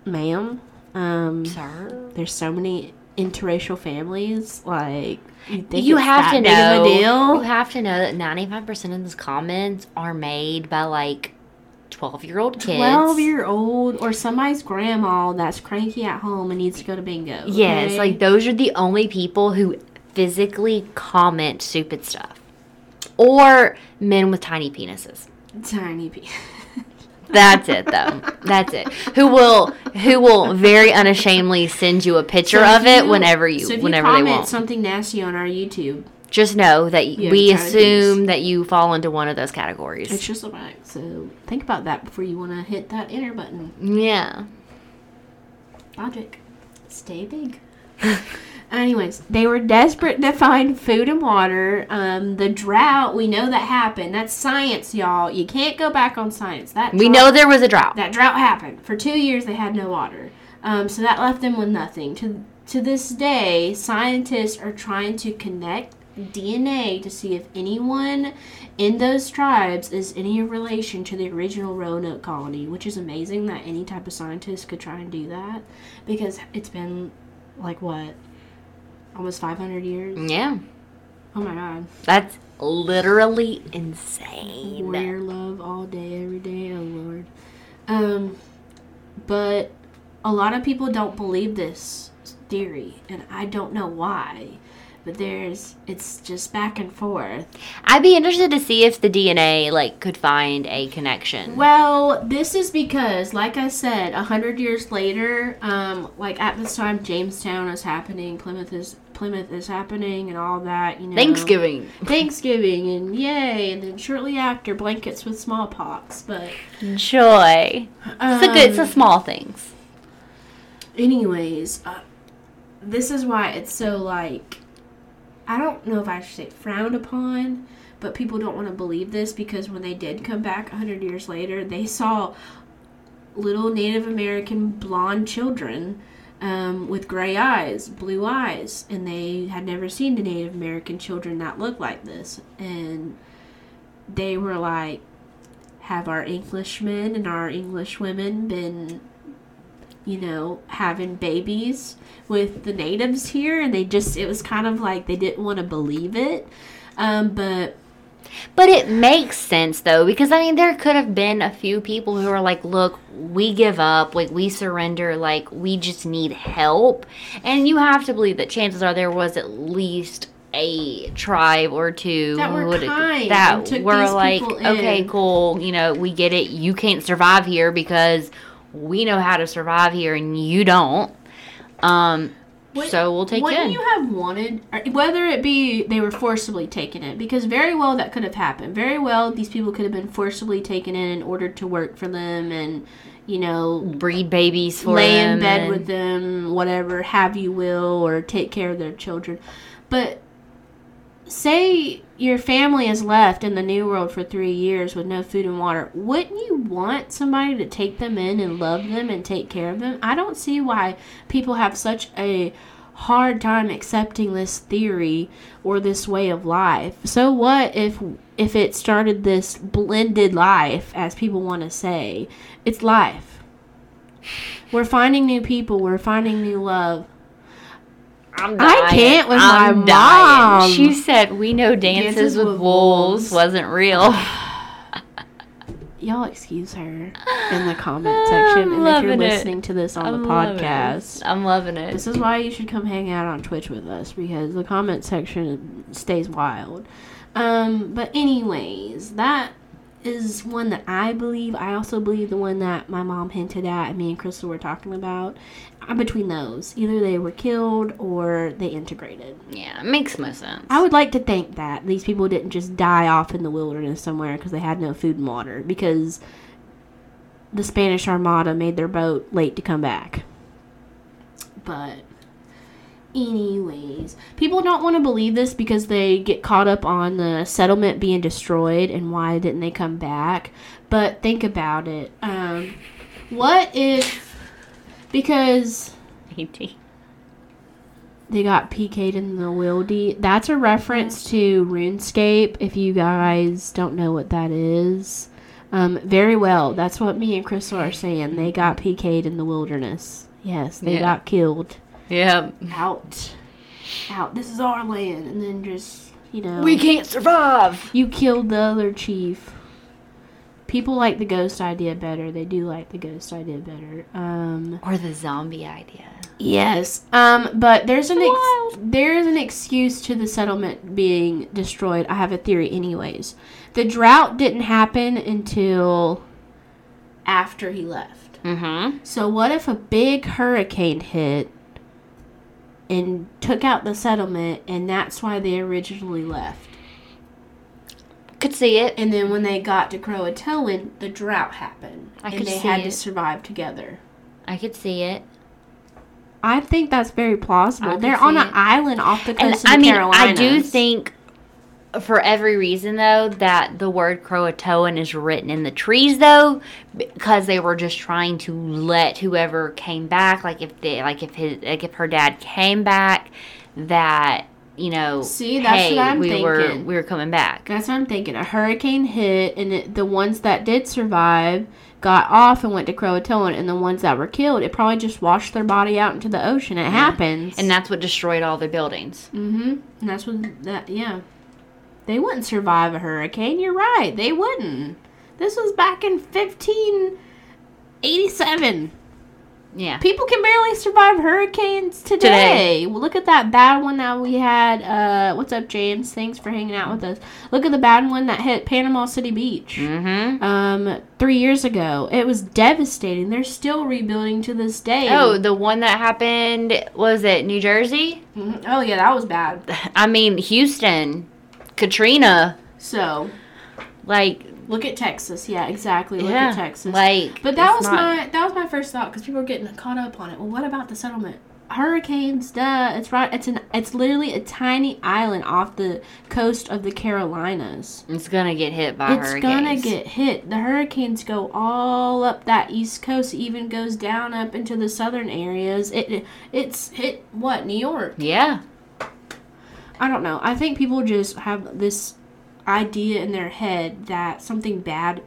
Ma'am, um, Sir. there's so many interracial families. Like, you, You have to know. You have to know that ninety five percent of those comments are made by like twelve year old kids. 12 year old or somebody's grandma that's cranky at home and needs to go to bingo. Yes, okay? like those are the only people who physically comment stupid stuff. Or men with tiny penises. tiny pe That's it though. That's it. Who will who will very unashamedly send you a picture So of it you- whenever you so if whenever you they comment want. something nasty on our YouTube, Just know that Yeah, we assume that you fall into one of those categories. it's just a fact. So think about that before you want to hit that enter button. yeah. Logic. Stay big. Anyways, they were desperate to find food and water. Um, the drought, we know that happened. That's science, y'all. You can't go back on science. That We know there was a drought. that drought happened. For two years, they had no water. Um, so that left them with nothing. To to this day, scientists are trying to connect DNA to see if anyone in those tribes is any relation to the original Roanoke colony, which is amazing that any type of scientist could try and do that because it's been like what almost 500 years. Yeah. Oh my god. That's literally insane. Warrior love all day, every day. Oh Lord. Um, but a lot of people don't believe this theory, and I don't know why. But there's, it's just back and forth. I'd be interested to see if the DNA like could find a connection. Well, this is because, like I said, a hundred years later, um, like at this time, Jamestown is happening. Plymouth is Plymouth is happening and all that. You know, Thanksgiving. Thanksgiving, and yay! And then shortly after, blankets with smallpox. But Joy. It's a good. It's a um, small things. anyways, uh, this is why it's so like I don't know if I should say frowned upon, but people don't want to believe this because when they did come back 100 years later, they saw little Native American blonde children um, with gray eyes, blue eyes, and they had never seen the Native American children that looked like this. And they were like, have our Englishmen and our English women been, you know, having babies with the natives here? And they just, it was kind of like they didn't want to believe it. Um, but But it makes sense though, because I mean, there could have been a few people who are like, "Look, we give up, like we surrender, like we just need help," and you have to believe that chances are there was at least a tribe or two That were kind that were like, "Okay, cool, you know, we get it. You can't survive here because we know how to survive here, and you don't." Um, Would- so we'll take you Wouldn't in. you have wanted, whether it be they were forcibly taken in, because very well that could have happened. Very well, these people could have been forcibly taken in and ordered to work for them, and you know, breed babies for lay them in bed with them, whatever have you will, or take care of their children. But say your family is left in the new world for three years with no food and water, wouldn't you want somebody to take them in and love them and take care of them? I don't see why people have such a hard time accepting this theory or this way of life. So what if if it started this blended life as people want to say? It's life. We're finding new people, we're finding new love. I'm I can't with I'm my dying. mom. She said we know dances, Dances with, with wolves wolves. wasn't real. Y'all excuse her in the comment section. And if you're loving it. listening to this on I'm the loving podcast, I'm loving it. this is why you should come hang out on Twitch with us because the comment section stays wild. Um, but anyways, that is one that I believe. I also believe the one that my mom hinted at and me and Crystal were talking about. I'm between those. Either they were killed or they integrated. Yeah, it makes most sense. I would like to think that these people didn't just die off in the wilderness somewhere because they had no food and water because the Spanish Armada made their boat late to come back. But anyways, people don't want to believe this because they get caught up on the settlement being destroyed and why didn't they come back? But think about it. Um, what if because E.T. they got PK'd in the wildy. That's a reference to RuneScape. If you guys don't know what that is, um, very well. That's what me and Crystal are saying. They got PK'd in the wilderness. Yes, they Yeah. got killed. Yeah. Out, out. This is our land, and then just you know, We can't survive. you killed the other chief. People like the ghost idea better. They do like the ghost idea better. Um, Or the zombie idea. Yes. Um, but there's an ex- there's an excuse to the settlement being destroyed. I have a theory anyways. The drought didn't happen until after he left. Mm-hmm. So what if a big hurricane hit and took out the settlement and that's why they originally left. Could see it. And then when they got to Croatoan, the drought happened. I and could they see had it. to survive together. I could see it. I think that's very plausible. I could They're on see an it. island off the And coast of I the mean, Carolinas. I do think for every reason though that the word Croatoan is written in the trees though because they were just trying to let whoever came back like if they like if his like if her dad came back that you know See, that's hey, what I'm we were we were coming back That's what I'm thinking. A hurricane hit, and it, the ones that did survive got off and went to Croatoan, and the ones that were killed, it probably just washed their body out into the ocean. It happens. and that's what destroyed all their buildings mm-hmm. And that's what that. Yeah, they wouldn't survive a hurricane. You're right. They wouldn't. This was back in 1587. Yeah. People can barely survive hurricanes today. Today. Well, look at that bad one that we had. Uh, what's up, James? Thanks for hanging out with us. Look at the bad one that hit Panama City Beach. Mm-hmm. Um, three years ago, it was devastating. They're still rebuilding to this day. Oh, the one that happened was it New Jersey? Mhm. oh yeah, that was bad. I mean Houston, Katrina. So Like look at Texas. Yeah, exactly. Look yeah, at Texas. like. But that was not- my that was my first thought because people were getting caught up on it. Well, what about the settlement? Hurricanes, duh. It's right. It's an. It's literally a tiny island off the coast of the Carolinas. It's gonna get hit by hurricanes. it's hurricanes. gonna get hit. The hurricanes go all up that east coast. It even goes down up into the southern areas. It it's hit what New York. Yeah. I don't know. I think people just have this idea in their head that something bad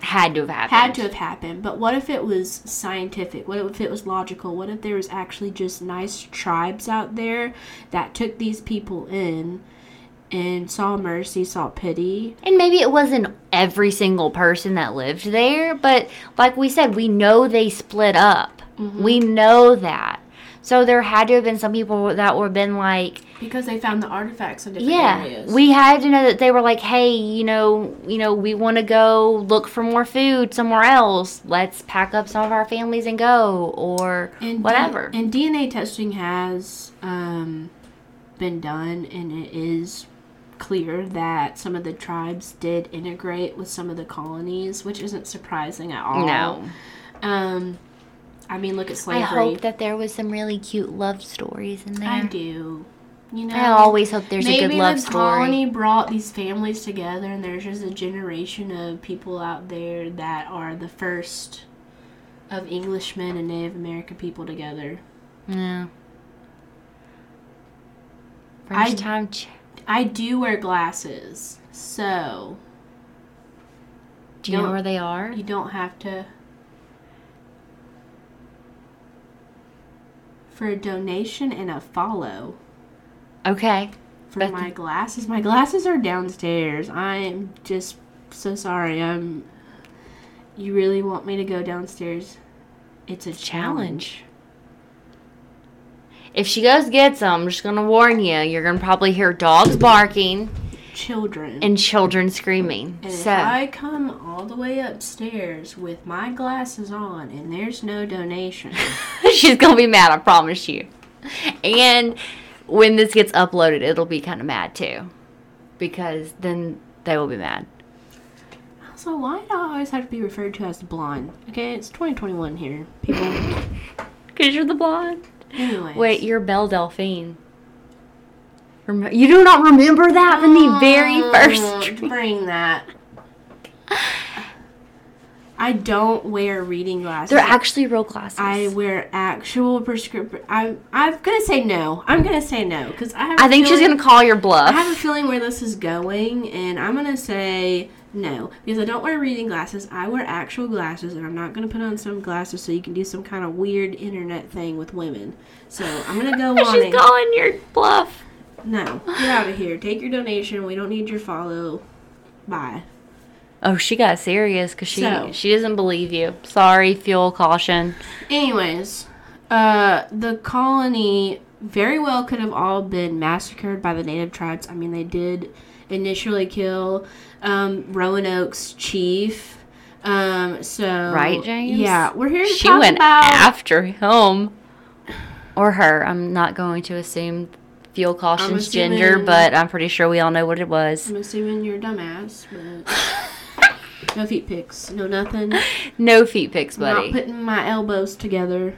Had to have happened. had to have happened. But what if it was scientific? What if it was logical? What if there was actually just nice tribes out there that took these people in and saw mercy, saw pity? And maybe it wasn't every single person that lived there, but like we said, we know they split up. Mm-hmm. We know that. So there had to have been some people that were been like, Because they found the artifacts in different yeah, areas. we had to know that they were like, hey, you know, you know, we want to go look for more food somewhere else. Let's pack up some of our families and go, or and D- whatever. and DNA testing has um, been done, and it is clear that some of the tribes did integrate with some of the colonies, which isn't surprising at all. no, Um, I mean, look at slavery. I hope that there was some really cute love stories in there. I do. You know, I always hope there's a good love the story. colony brought these families together, and there's just a generation of people out there that are the first of Englishmen and Native American people together. Yeah. I- time. Ch- I do wear glasses, so Do you know where they are? you don't have to. For a donation and a follow Okay. for Beth- my glasses. My glasses are downstairs. I'm just so sorry. I'm. You really want me to go downstairs? It's a challenge. If she goes get some, I'm just gonna warn you. You're gonna probably hear dogs barking Children. and children screaming. And if so I come all the way upstairs with my glasses on and there's no donation, she's gonna be mad. I promise you. And when this gets uploaded, it'll be kind of mad too, because then they will be mad. also why do I always have to be referred to as the blonde? Okay, it's 2021 here, people. Cause you're the blonde. Anyways. Wait, you're Belle Delphine. Rem- you do not remember that from the mm, very first Don't? Bring that. I don't wear reading glasses. They're actually real glasses. I wear actual prescription. I'm. I'm gonna say no. I'm gonna say no because I have. I think she's gonna call your bluff. I have a feeling where this is going, and I'm gonna say no because I don't wear reading glasses. I wear actual glasses, and I'm not gonna put on some glasses so you can do some kind of weird internet thing with women. So I'm gonna go on. she's calling your bluff. No, get out of here. Take your donation. We don't need your follow. Bye. Oh, she got serious because she So- she doesn't believe you. Sorry, fuel caution. Anyways, uh, the colony very well could have all been massacred by the native tribes. I mean, they did initially kill um, Roanoke's chief. Um, so Right, James? Yeah, we're here to She went about. after him or her. I'm not going to assume fuel caution's gender, but I'm pretty sure we all know what it was. I'm assuming you're a dumbass, but no feet pics, no nothing. No feet pics, Not buddy. putting my elbows together.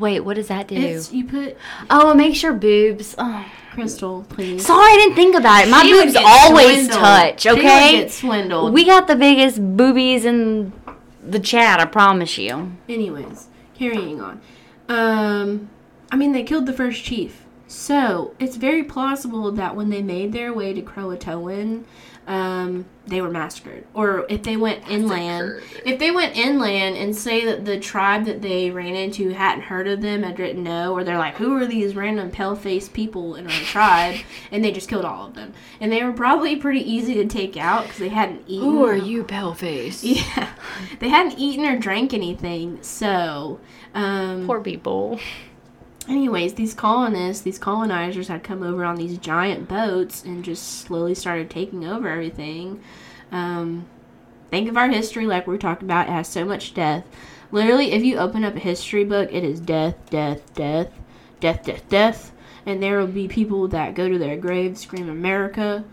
Wait, what does that do? It's you put oh, it makes your boobs. Oh. crystal, please. Sorry, I didn't think about it. My She boobs always swindled. touch. She would Okay, get swindled. we got the biggest boobies in the chat. I promise you. Anyways, carrying on. Um, I mean, they killed the first chief. So it's very plausible that when they made their way to Croatoan, um, they were massacred. Or if they went inland, if they went inland and say that the tribe that they ran into hadn't heard of them, had written no, or they're like, who are these random pale faced people in our tribe? And they just killed all of them. And they were probably pretty easy to take out because they hadn't eaten. Who are you, pale paleface? Yeah, they hadn't eaten or drank anything. So, um, Poor people. Anyways, these colonists, these colonizers had come over on these giant boats and just slowly started taking over everything. Um, think of our history, like we were talking about, it has so much death. Literally, if you open up a history book, it is death, death, death, death, death, death. And there will be people that go to their graves scream America,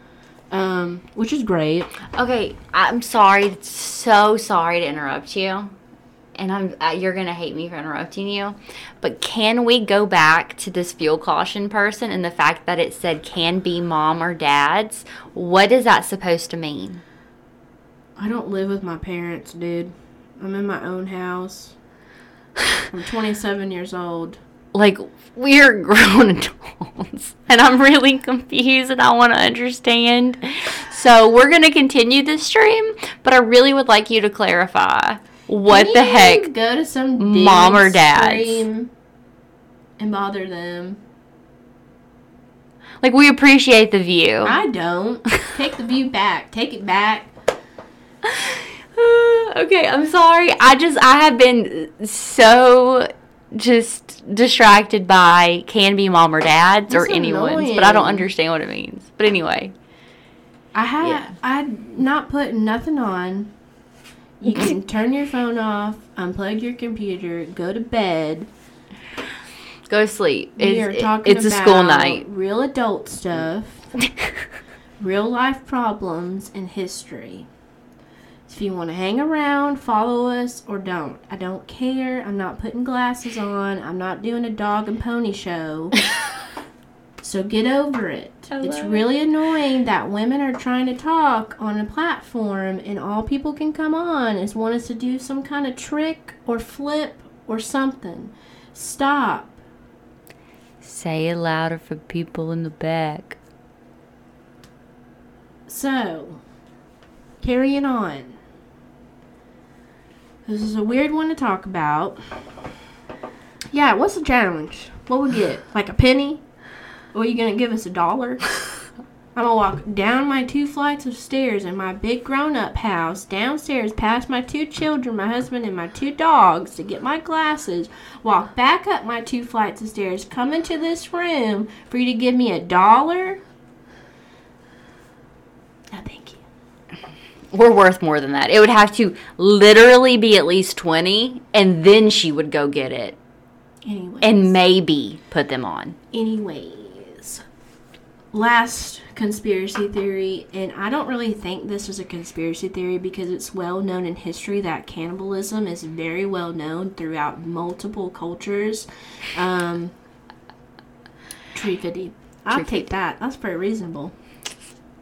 um, which is great. Okay, I'm sorry. So sorry to interrupt you. And I'm uh, you're to hate me for interrupting you. But can we go back to this fuel caution person and the fact that it said can be mom or dad's? What is that supposed to mean? I don't live with my parents, dude. I'm in my own house. I'm 27 years old. Like we're grown adults and I'm really confused and I want to understand. So, we're to continue this stream, but I really would like you to clarify what the heck Go to some Mom or dad and bother them. like we appreciate the view. I don't. Take the view back. Take it back. okay, I'm sorry. I just I have been so just distracted by can be mom or dad's or That's anyone's, but I don't understand what it means. But anyway, I had Yeah. I not put nothing on. You can turn your phone off, unplug your computer, go to bed. go to sleep. We are It's, talking it's a school about night. Real adult stuff. real life problems and history. If you want to hang around, follow us or don't. I don't care. I'm not putting glasses on. I'm not doing a dog and pony show. so get over it. I It's love it. really annoying that women are trying to talk on a platform and all people can come on is want us to do some kind of trick or flip or something. Stop. Say it louder for people in the back. So, carrying on. This is a weird one to talk about. Yeah, what's the challenge? What we get? Like a penny? Are you gonna give us a dollar? I'm gonna walk down my two flights of stairs in my big grown up house, downstairs past my two children, my husband, and my two dogs to get my glasses, walk back up my two flights of stairs, come into this room for you to give me a dollar? No, thank you. We're worth more than that. It would have to literally be at least 20 and then she would go get it Anyways. and maybe put them on. Anyways, last conspiracy theory, and I don't really think this is a conspiracy theory because it's well known in history that cannibalism is very well known throughout multiple cultures. Um, tree 50. I'll Tree take that. That's pretty reasonable.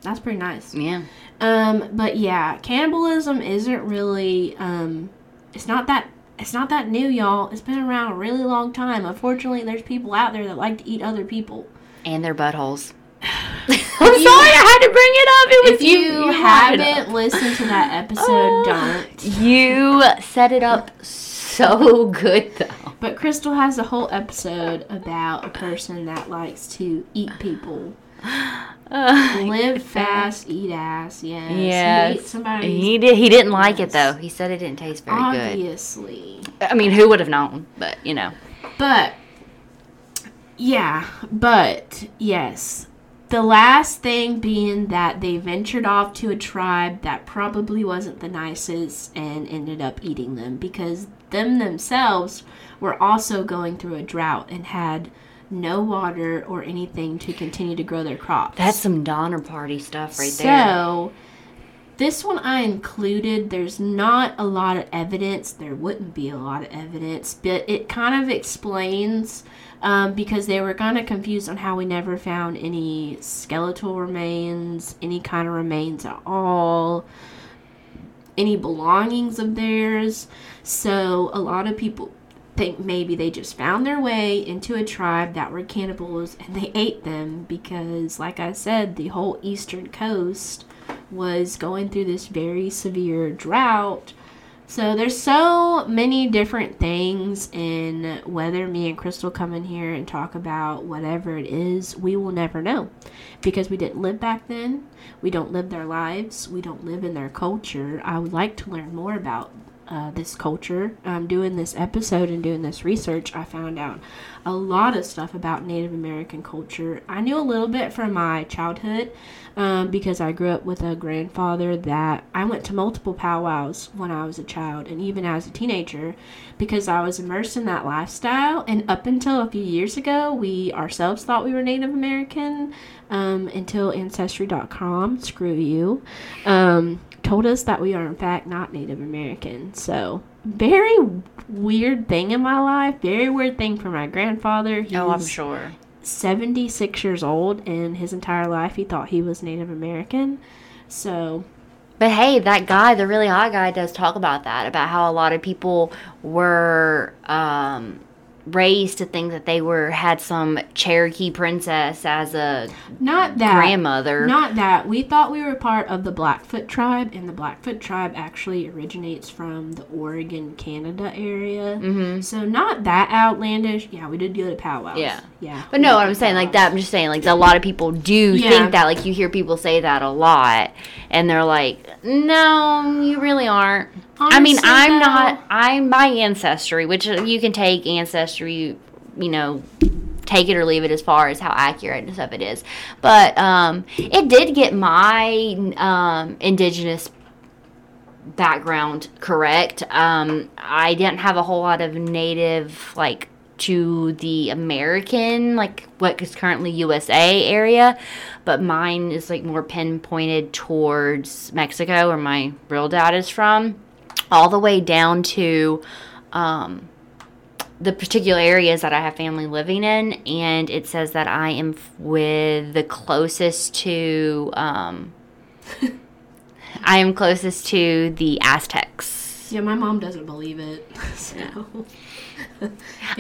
That's pretty nice. Yeah. Um, but yeah, cannibalism isn't really um it's not that it's not that new, y'all. It's been around a really long time. Unfortunately, there's people out there that like to eat other people. And their buttholes. I'm sorry, I had to bring it up. It was If you, you up. haven't listened to that episode, Oh. don't. You set it up so good, though. But Crystal has a whole episode about a person that likes to eat people. Uh, Live fast, eat ass. Yes. He Yes. somebody's he did. He didn't like it though. He said it didn't taste very good. obviously. I mean, who would have known? But you know, But yeah, but yes. The last thing being that they ventured off to a tribe that probably wasn't the nicest and ended up eating them because them themselves were also going through a drought and had no water or anything to continue to grow their crops. that's some Donner Party stuff right so, there. So, this one I included. There's not a lot of evidence. There wouldn't be a lot of evidence, but it kind of explains um, because they were kind of confused on how we never found any skeletal remains, any kind of remains at all, any belongings of theirs. So, a lot of people think maybe they just found their way into a tribe that were cannibals and they ate them because, like I said, the whole eastern coast was going through this very severe drought. So there's so many different things, and whether me and Crystal come in here and talk about whatever it is, we will never know because we didn't live back then. We don't live their lives. We don't live in their culture. I would like to learn more about uh, this culture. Um, doing this episode and doing this research, I found out a lot of stuff about Native American culture. I knew a little bit from my childhood um, because I grew up with a grandfather that I went to multiple powwows when I was a child and even as a teenager because I was immersed in that lifestyle. And up until a few years ago, we ourselves thought we were Native American um, until Ancestry.com, screw you, um, told us that we are in fact not Native American. So very weird thing in my life. Very weird thing for my grandfather. He's oh, I'm sure. 76 years old, and his entire life he thought he was Native American. So. But hey, that guy, the really hot guy, does talk about that about how a lot of people were um, raised to think that they were had some Cherokee princess as a not that grandmother. Not that we thought we were part of the Blackfoot tribe, and the Blackfoot tribe actually originates from the Oregon, Canada area. Mm-hmm. So not that outlandish. Yeah, we did go to powwows. Yeah, yeah. But no, what I'm saying like that. I'm just saying like a lot of people do Yeah. think that. Like you hear people say that a lot, and they're like, "No, you really aren't." I mean, I'm though- not. I'm my ancestry, which you can take ancestry, you know, take it or leave it as far as how accurate and stuff it is. But um, it did get my um, indigenous background correct. Um, I didn't have a whole lot of native like to the American, like what is currently USA area, but mine is like more pinpointed towards Mexico, where my real dad is from, all the way down to um, the particular areas that I have family living in, and it says that I am f- with the closest to. Um, I am closest to the Aztecs. Yeah, my mom doesn't believe it. So.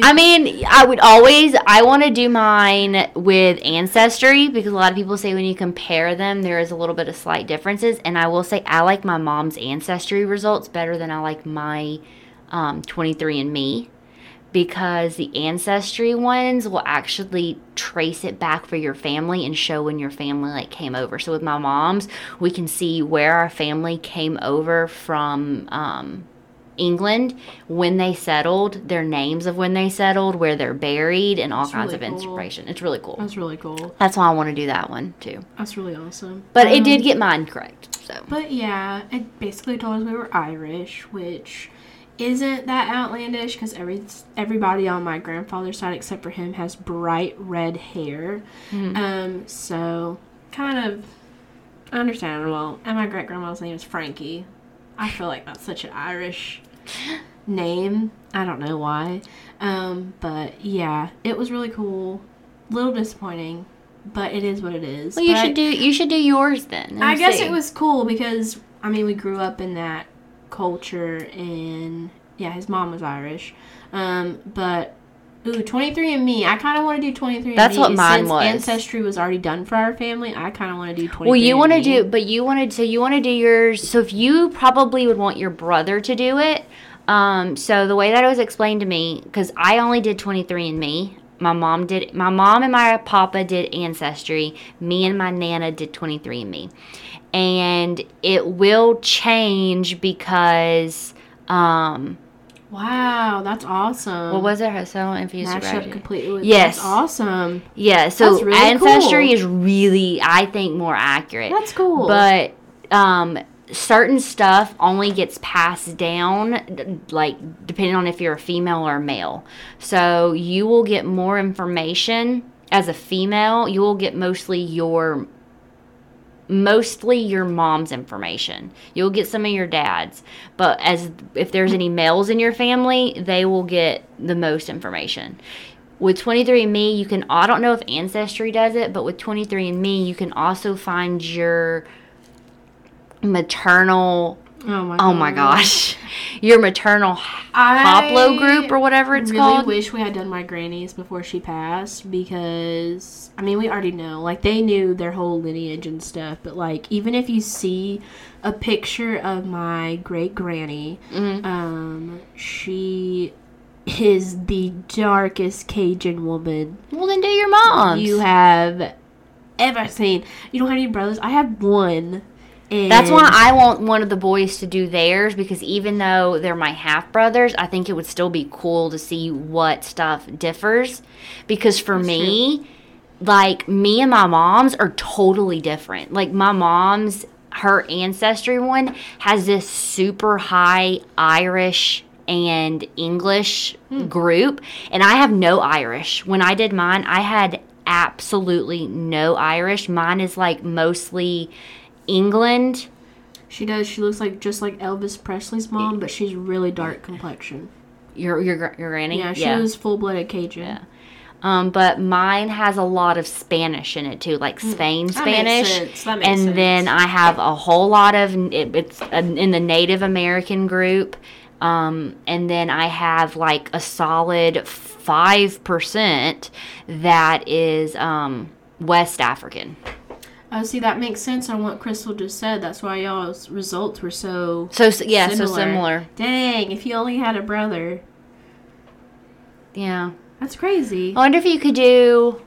I mean, I would always I want to do mine with ancestry because a lot of people say when you compare them there is a little bit of slight differences and I will say I like my mom's ancestry results better than I like my um, 23andme because the ancestry ones will actually trace it back for your family and show when your family like came over. So with my mom's, we can see where our family came over from um, England, when they settled, their names of when they settled, where they're buried, and all That's kinds really of cool. inspiration. It's really cool. That's really cool. That's why I want to do that one too. That's really awesome. But it did Um, get mine correct. So But yeah, it basically told us we were Irish, which isn't that outlandish because every everybody on my grandfather's side except for him has bright red hair. Mhm. Um, so kind of understandable. And my great grandma's name is Frankie. I feel like that's such an Irish name. I don't know why. Um, but yeah, it was really cool. Little disappointing, but it is what it is. well, you But should do you should do yours then. I guess see. it was cool because I mean we grew up in that culture and yeah, his mom was Irish. Um, but ooh, 23 and me. I kind of want to do 23andMe. That's what mine since was. ancestry was already done for our family. I kind of want to do 23 Well, you want to do, but you wanted so you want to do yours. So if you probably would want your brother to do it. Um, so the way that it was explained to me, because I only did 23 and me. My mom did. My mom and my papa did ancestry. Me and my nana did 23 and me, and it will change because. Um, Wow, that's awesome. what was it? So infused. Matched up strategy. completely with Yes. That's awesome. Yeah. So really ancestry cool. is really, I think, more accurate. That's cool. But um, certain stuff only gets passed down, like depending on if you're a female or a male. So you will get more information as a female. You will get mostly your mostly your mom's information. You'll get some of your dad's, but as if there's any males in your family, they will get the most information. With 23andMe, you can I don't know if Ancestry does it, but with 23andMe, you can also find your maternal Oh my. Oh my gosh. Your maternal I haplo group or whatever it's really called. wish we had done my grannies before she passed because I mean we already know like they knew their whole lineage and stuff but like even if you see a picture of my great granny Mhm. um she is the darkest Cajun woman Well, then do your mom's. you have ever seen. You don't have any brothers? I have one. And That's why I want one of the boys to do theirs because even though they're my half brothers, I think it would still be cool to see what stuff differs. Because for me, like me and my mom's are totally different. Like my mom's, her ancestry one has this super high Irish and English group, and I have no Irish. When I did mine, I had absolutely no Irish. Mine is like mostly England. She does. She looks like just like Elvis Presley's mom, but she's really dark complexion. Your your your granny. Yeah, she was full blooded Cajun. Yeah. Um, but mine has a lot of Spanish in it too, like Spain Hmm. That Spanish. sense. That makes and sense. then I have a whole lot of it, it's in the Native American group. Um, and then I have like a solid five percent that is um, West African. Oh, see, that makes sense on what Crystal just said. That's why y'all's results were so. So yeah, so Similar. similar. Dang, if you only had a brother. Yeah. That's crazy. I wonder if you could do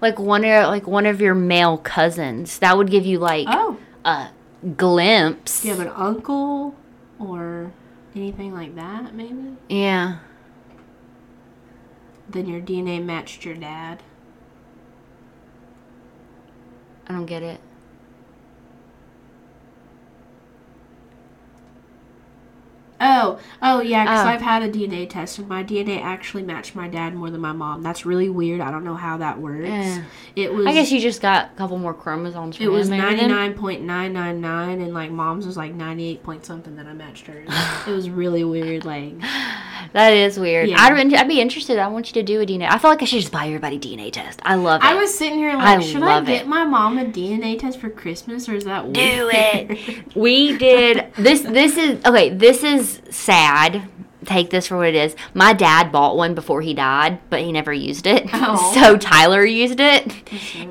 like one of like one of your male cousins. That would give you like Oh, a glimpse. do you have an uncle or anything like that, maybe? Yeah. Then your DNA matched your dad. I don't get it. Oh, oh yeah, because Oh. I've had a DNA test and my DNA actually matched my dad more than my mom. That's really weird. I don't know how that works. It was. I guess you just got a couple more chromosomes from It was ninety nine point nine nine nine, and like mom's was like ninety eight point something that I matched hers. it was really weird. Like, That is weird. Yeah. I'd, be- I'd be interested. I want you to do a DNA. I feel like I should just buy everybody a DNA test. I love it. I was sitting here like, I should I get it. my mom a DNA test for Christmas, or is that weird? Do it. we did this. This is okay. This is sad. Take this for what it is. My dad bought one before he died, but he never used it. Oh. So Tyler used it,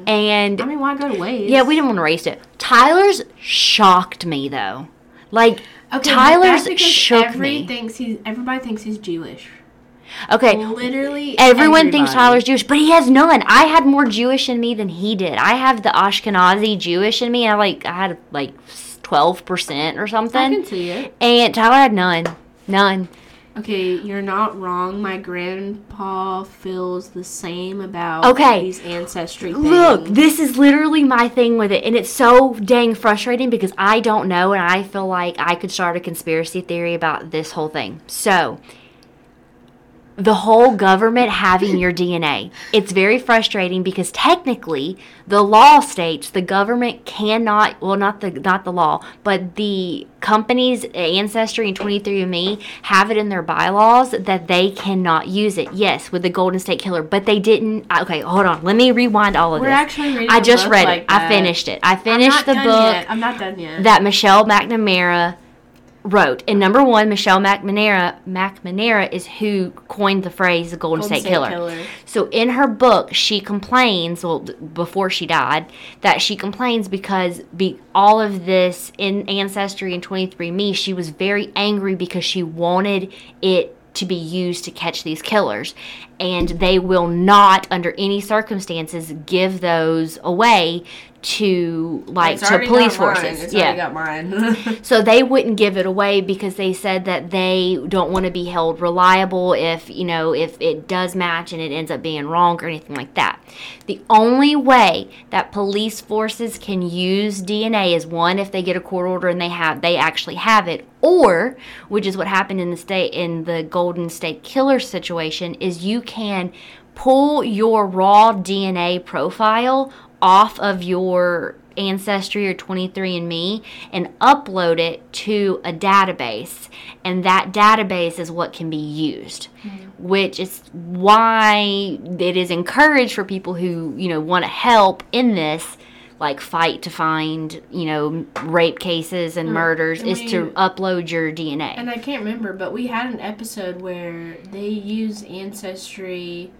and I mean, why go to waste? yeah, we didn't want to waste it. Tyler's shocked me though. Like Okay, Tyler's shook me. Thinks he's, everybody thinks he's Jewish. Okay, Literally, Everyone thinks. Tyler's Jewish, but he has none. I had more Jewish in me than he did. I have the Ashkenazi Jewish in me. I like I had like twelve percent or something. I can see it. and Tyler had none, none. Okay, you're not wrong. My grandpa feels the same about Okay. these ancestry things. Look, this is literally my thing with it, and it's so dang frustrating because I don't know, and I feel like I could start a conspiracy theory about this whole thing. So, the whole government having your DNA. It's very frustrating because technically the law states the government cannot well not the not the law, but the company's ancestry and 23andme have it in their bylaws that they cannot use it. Yes, with the Golden State Killer, but they didn't Okay, hold on. Let me rewind all of We're this. actually reading. I just read like it. I finished it. I finished the book Yet. I'm not done yet. that Michelle McNamara wrote. And number one, Michelle McNamara McNamara is who coined the phrase the Golden, Golden State, Killer. So in her book, she complains, well, before she died, that she complains because be all of this in Ancestry and 23andMe, she was very angry because she wanted it to be used to catch these killers. And they will not, under any circumstances, give those away to like It's to police forces. Yeah. got mine. So they wouldn't give it away because they said that they don't want to be held reliable if, you know, if it does match and it ends up being wrong or anything like that. The only way that police forces can use DNA is one if they get a court order and they have they actually have it or which is what happened in the state in the Golden State Killer situation is you can pull your raw DNA profile off of your ancestry or 23andme and upload it to a database. And that database is what can be used mm-hmm. which is why it is encouraged for people who you know want to help in this like fight to find you know rape cases and mm. murders and is to upload your DNA. And I can't remember, but we had an episode where they use ancestry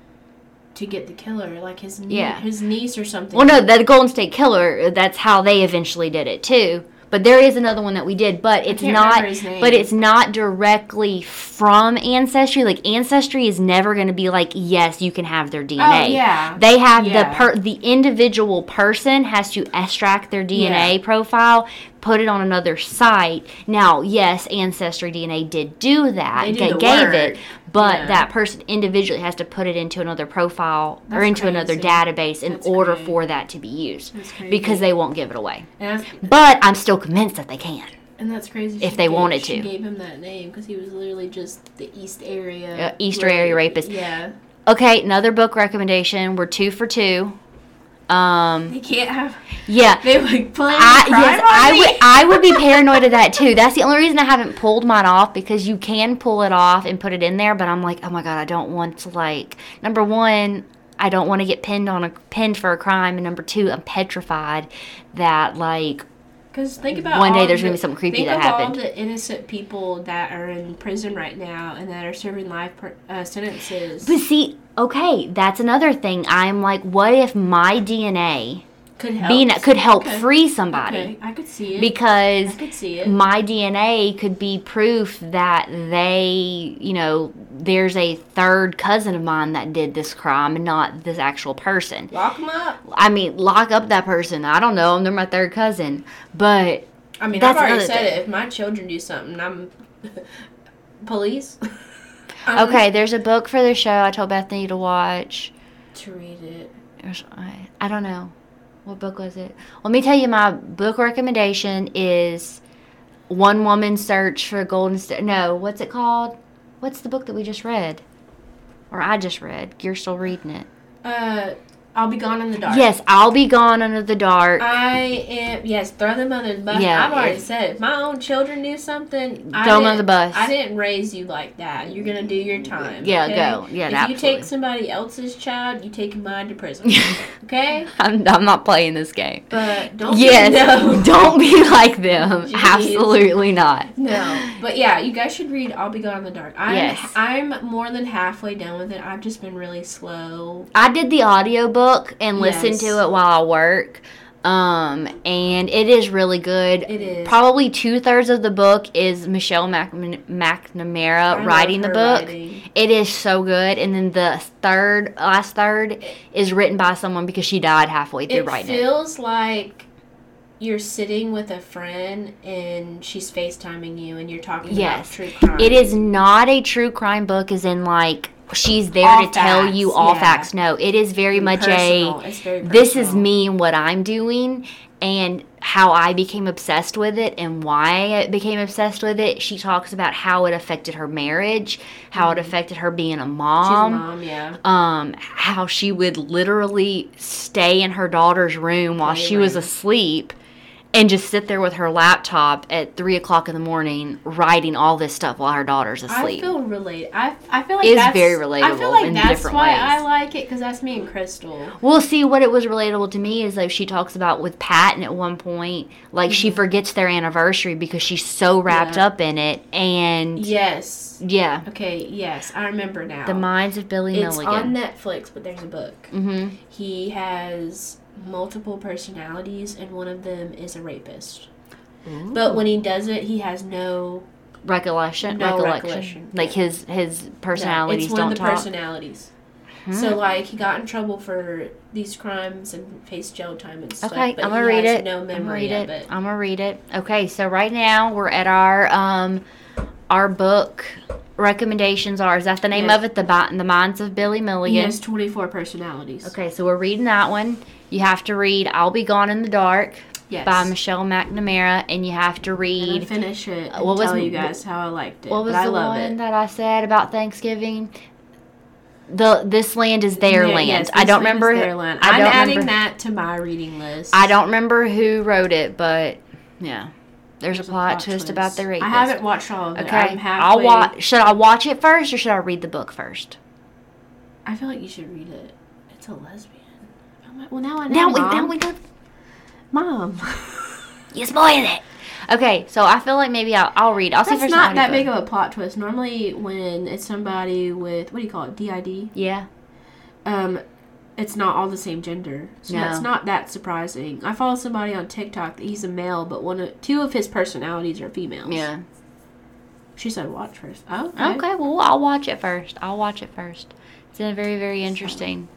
to get the killer, like his nie- Yeah. his niece or something. Well, no, the Golden State Killer. That's how they eventually did it too. But there is another one that we did, but it's not. remember his name. But it's not directly from ancestry. Like ancestry is never going to be like, yes, you can have their DNA. Oh yeah. They have Yeah. the per the individual person has to extract their DNA Yeah. profile, put it on another site. Now, yes, Ancestry DNA did do that. They They the gave work. it, but Yeah. that person individually has to put it into another profile or That's into another database in That's order crazy. for that to be used because they won't give it away. But I'm still convinced that they can. and that's crazy. If she they gave- wanted to. gave him that name because he was literally just the East area. Uh, East area rapist. Yeah. Okay, another book recommendation. We're two for two. Um, They can't have. yeah. They would play I, yes, I would. I would be paranoid of that too. That's the only reason I haven't pulled mine off because you can pull it off and put it in there. But I'm like, oh my god, I don't want to like. Number one, I don't want to get pinned on a pinned for a crime, and number two, I'm petrified that like Because think about One day there's the- gonna be something creepy think that of happened. all the innocent people that are in prison right now and that are serving life per, uh, sentences. But see, okay, that's another thing. I'm like, what if my DNA could help. could help Okay. free somebody? Okay, I could see it. Because I could see it. my DNA could be proof that they, you know, there's a third cousin of mine that did this crime and not this actual person. Lock them up. I mean, lock up that person. I don't know them. They're my third cousin. But I mean, I've already said thing. it. If my children do something, I'm police. I'm okay, there's a book for the show I told Bethany to watch. To read it. I don't know. What book was it? Let me tell you my book recommendation is One Woman Search for Golden State. No, what's it called? What's the book that we just read? Or I just read. You're still reading it. Uh, I'll be gone in the dark. Yes, I'll be gone under the dark. I am. Yes, throw them under the bus. Yeah, I've already it- said, if my own children do something, I Throw 'em under didn't- the bus. I didn't raise you like that. You're gonna do your time. Yeah, okay? go. Yeah, If absolutely. you take somebody else's child, you take mine to prison. okay, I'm, I'm not playing this game. but don't. Yes, no. don't be like them. Jeez. Absolutely not. No, but yeah, you guys should read "I'll Be Gone in the Dark." I'm, Yes. I'm more than halfway done with it. I've just been really slow. I did the audiobook and listen Yes. to it while I work. Um, and it is really good. It is. Probably two thirds of the book is Michelle Mac- I McNamara love writing the book. writing. It is so good. And then the third, last third, is written by someone because she died halfway through It writing it. feels like you're sitting with a friend and she's FaceTiming you and you're talking Yes. about true crime. It is not a true crime book, as in like she's there All to tell you all yeah. facts. No, it is very much Personal. a very this is me and what I'm doing and how I became obsessed with it and why I became obsessed with it. She talks about how it affected her marriage, how it affected her being a She's a mom. mom, yeah. Um, how she would literally stay in her daughter's room while she was asleep and just sit there with her laptop at three o'clock in the morning writing all this stuff while her daughter's asleep. I feel relate. I, I feel like It's that's very relatable. I feel like that's why ways. I like it because that's me and Crystal. Well, see, what it was relatable to me is like she talks about with Patton at one point, like she forgets their anniversary because she's so wrapped Mm-hmm. Yeah. up in it, and Yes. yeah, Okay. Yes, I remember now. the minds of Billy it's on Netflix, but there's a book. mm-hmm. He has multiple personalities, and one of them is a rapist. But when he does it, he has no Recollection, No recollection, recollection. like his his no, personalities it's one don't of the talk. personalities. So like he got in trouble for these crimes and faced jail time and stuff. Okay, but I'm gonna read it. No memory I'm gonna read it. it. I'm gonna read it. Okay, so right now we're at our um our book recommendations are. Is that the name Yes. of it? The Bi- the Minds of Billy He Milligan. has 24 personalities. Okay, so we're reading that one. You have to read "I'll Be Gone in the Dark" Yes. by Michelle McNamara, and you have to And read. finish it uh, and what was tell you guys how I liked it. What was but I the one it. that I said about Thanksgiving? The this land is their Yeah, land. yes, I don't Land is remember. Their Land. I I'm adding remember- that to my reading list. I don't remember who wrote it, but yeah, there's, There's a plot, twist, about the. I haven't watched all of it. Okay. I'll watch. Should I watch it first, or should I read the book first? I feel like you should read it. It's a lesbian. Well, now I know. Now we Mom. now we know. Mom. You spoiled it. Okay, so I feel like maybe I'll, I'll read. I'll see if there's not that big of a plot twist. Normally, when it's somebody with what do you call it, DID, Yeah. um, it's not all the same gender, so No. that's not that surprising. I follow somebody on TikTok that he's a male, but one of two of his personalities are females. Yeah. She said, "Watch first. Oh, okay. Okay, well, I'll watch it first. I'll watch it first. It's very, very interesting.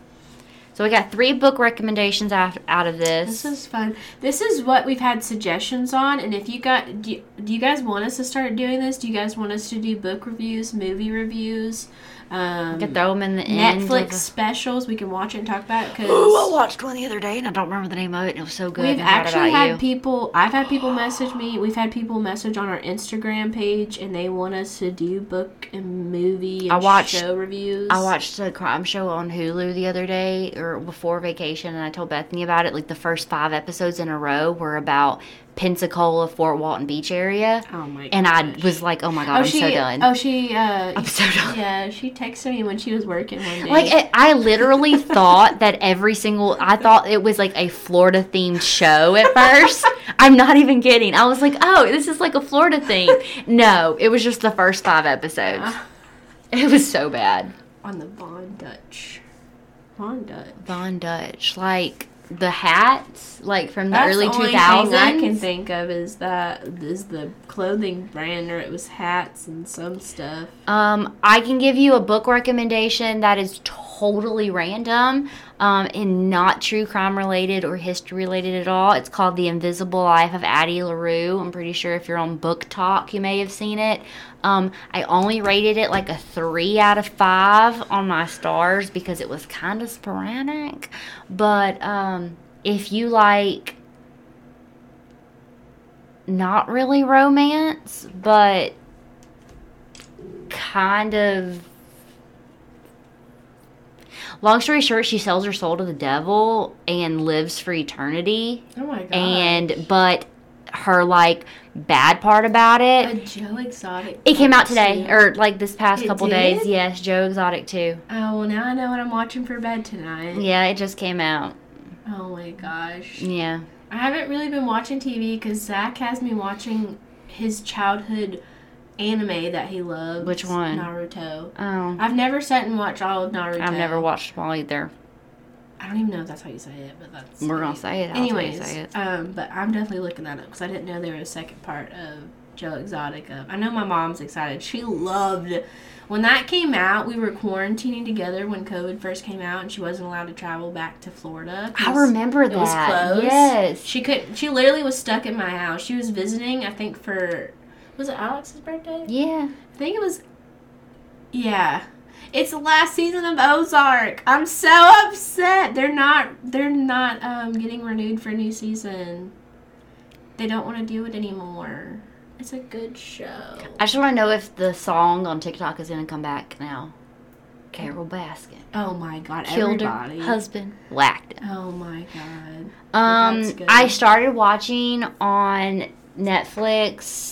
So we got three book recommendations out, out of this. This is fun. This is what we've had suggestions on, and if you got, do you, do you guys want us to start doing this? Do you guys want us to do book reviews, movie reviews, um, throw them in the. Netflix specials? We can watch it and talk about it because I watched one the other day and I don't remember the name of it. and It was so good. We've actually had you. people. I've had people message me. We've had people message on our Instagram page, and they want us to do book and movie and I watched- show reviews. I watched a crime show on Hulu the other day or before vacation, and I told Bethany about it. Like the first five episodes in a row were about Pensacola, Fort Walton Beach area, Oh my! and I was like, "Oh my god, Oh, I'm she. so done." Oh, she. Uh, I'm so done. yeah, she texted me when she was working one day. Like it, I literally thought that every single I thought it was like a Florida themed show at first. I'm not even kidding. I was like, "Oh, this is like a Florida theme." No, it was just the first 5 episodes. Ah, It was so bad. on the Von Dutch. Von Dutch. Von Dutch, like the hats, like from the That's early two thing I can think of is that is the clothing brand, or it was hats and some stuff. Um, I can give you a book recommendation that is totally random, um, and not true crime related or history related at all. It's called The Invisible Life of Addie LaRue. I'm pretty sure if you're on BookTok, you may have seen it. Um, I only rated it like a three out of five on my stars because it was kind of sporadic. But um, if you like not really romance, but kind of long story short she sells her soul to the devil and lives for eternity Oh my god! and but her like bad part about a it Joe Exotic. it came out today two. or like this past It couple did? days yes joe exotic too Oh well, now I know what I'm watching for bed tonight. yeah it just came out Oh my gosh! yeah I haven't really been watching TV because Zach has me watching his childhood anime that he loves. Which one? Naruto. oh I've never sat and watched all of Naruto. i've never watched them all either I don't even know if that's how you say it, but that's. we're gonna say it I'll Anyways, say it. um, but I'm definitely looking that up because I didn't know there was a second part of Joe Exotic. Of I know my mom's excited. She loved when that came out. We were quarantining together when COVID first came out, and she wasn't allowed to travel back to Florida. I remember It was that closed. yes She could. She literally was stuck in my house. She was visiting. I think for was it Alex's birthday? yeah I think it was. Yeah, it's the last season of Ozark. I'm so upset. They're not. They're not um, getting renewed for a new season. They don't want to do it anymore. It's a good show. i just want to know if the song on tiktok is gonna come back now carole baskin Oh my god! killed everybody. her husband whacked him Oh my god. Um, good. I started watching on Netflix.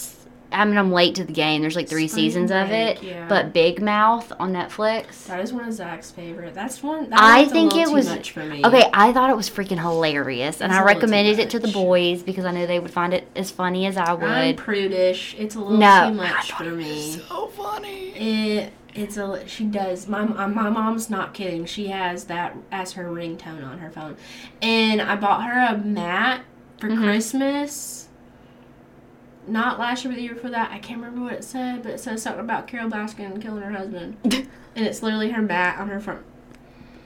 I mean, I'm late to the game. There's like three Spring seasons of it, yeah. but Big Mouth on Netflix. That is one of Zach's favorite. That's one. That I think it too was much for me. okay. I thought it was freaking hilarious, and It's I a little too recommended it to the boys because I knew they would find it as funny as I would. I'm prudish. It's a little No, too much for me. so funny. It it's a she does my my mom's not kidding. She has that as her ringtone on her phone, and I bought her a mat for Mhm. Christmas. Not last year, but the year before that. I can't remember what it said, but it says something about Carole Baskin killing her husband, and it's literally her mat on her front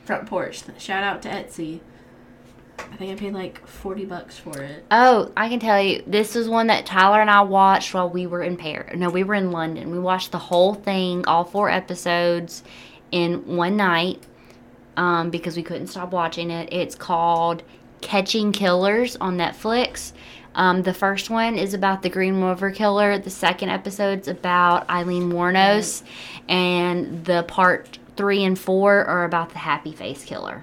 front porch. Shout out to Etsy. I think I paid like forty bucks for it. Oh, I can tell you, this was one that Tyler and I watched while we were in Paris. No, we were in London. We watched the whole thing, all four episodes, in one night um, because we couldn't stop watching it. It's called Catching Killers on Netflix. Um, the first one is about the Green River Killer. The second episode's about Aileen Wuornos, and the part three and four are about the Happy Face Killer.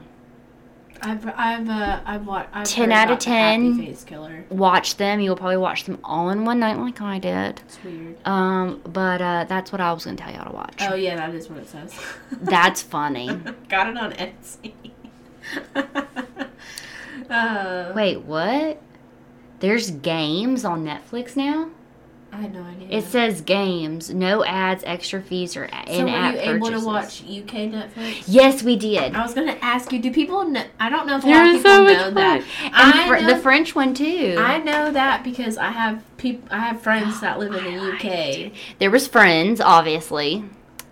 I've I've uh, I've watched. 10 heard out of about the Happy 10. Face Watch them. You'll probably watch them all in one night, like I did. It's weird. Um, but uh, that's what I was gonna tell y'all to watch. Oh yeah, that is what it says. That's funny. Got it on Etsy. uh, Wait, what? There's games on Netflix now. I had no idea. It says games, no ads, extra fees, or in-app So were you able purchases. to watch UK Netflix? Yes, we did. I was gonna ask you. Do people? Know, I don't know if a lot of There's people so much know fun. that. And I fr- the French one too. I know that because I have peop- I have friends that live in the UK. There was Friends, obviously.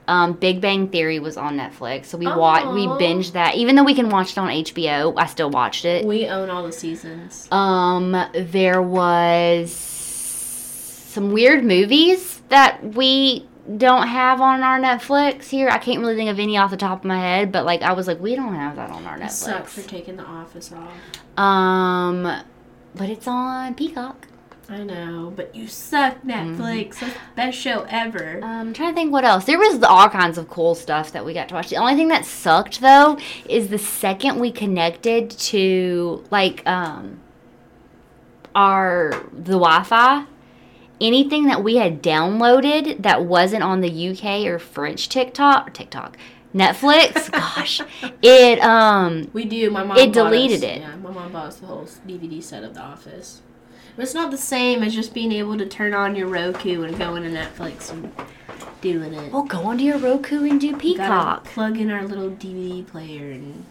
Um, Big Bang Theory was on Netflix, so we watched, we binged that. Even though we can watch it on HBO, I still watched it. We own all the seasons. Um, there was some weird movies that we don't have on our Netflix here. I can't really think of any off the top of my head, but like I was like, we don't have that on our It sucks for taking the office off. Um, but it's on Peacock. I know, but you suck, Netflix. The best show ever. Um, I'm trying to think what else. There was all kinds of cool stuff that we got to watch. The only thing that sucked though is the second we connected to like um our the Wi-Fi, anything that we had downloaded that wasn't on the UK or French TikTok, TikTok, Netflix, gosh, it um We do. My mom. It deleted us- it. Yeah, my mom bought us the whole DVD set of The Office. But it's not the same as just being able to turn on your Roku and go into Netflix and doing it. well go onto your Roku and do Peacock. Plug in our little DVD player and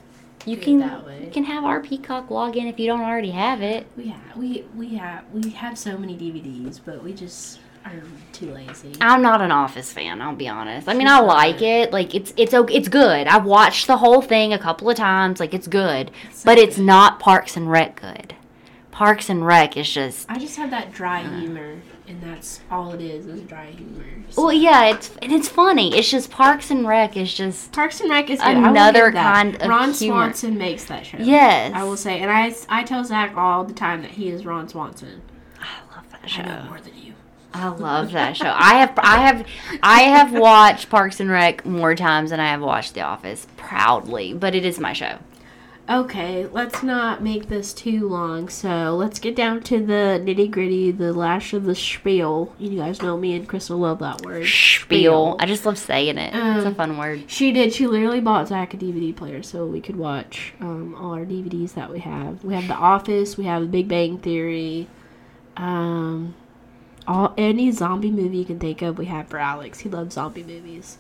You can that way. you can have our Peacock login if you don't already have it. we have we we have we have so many DVDs, but we just are too lazy. I'm not an Office fan. I'll be honest. I mean, I like it. Like it's it's it's good. I've watched the whole thing a couple of times. Like it's good, so but it's good. not Parks and Rec good. Parks and Rec is just. I just have that dry humor, and that's all it is is dry humor. Well, yeah, it's and it's funny. It's just Parks and Rec is just Parks and Rec is good. Another kind of Ron humor. Swanson makes that show. yes. I will say, and I, I tell Zach all the time that he is Ron Swanson. I love that I know show. more than you. I love that show. I have I have I have watched Parks and Rec more times than I have watched The Office. Proudly, but it is my show. Okay, let's not make this too long. So let's get down to the nitty gritty, the lash of the spiel. You guys know me and Crystal love that word. Spiel. I just love saying it. it's a Um, fun word. She did. She literally bought Zach a DVD player so we could watch um, all our DVDs that we have. We have The Office. We have The Big Bang Theory. Um, all any zombie movie you can think of, we have for Alex. He loves zombie movies.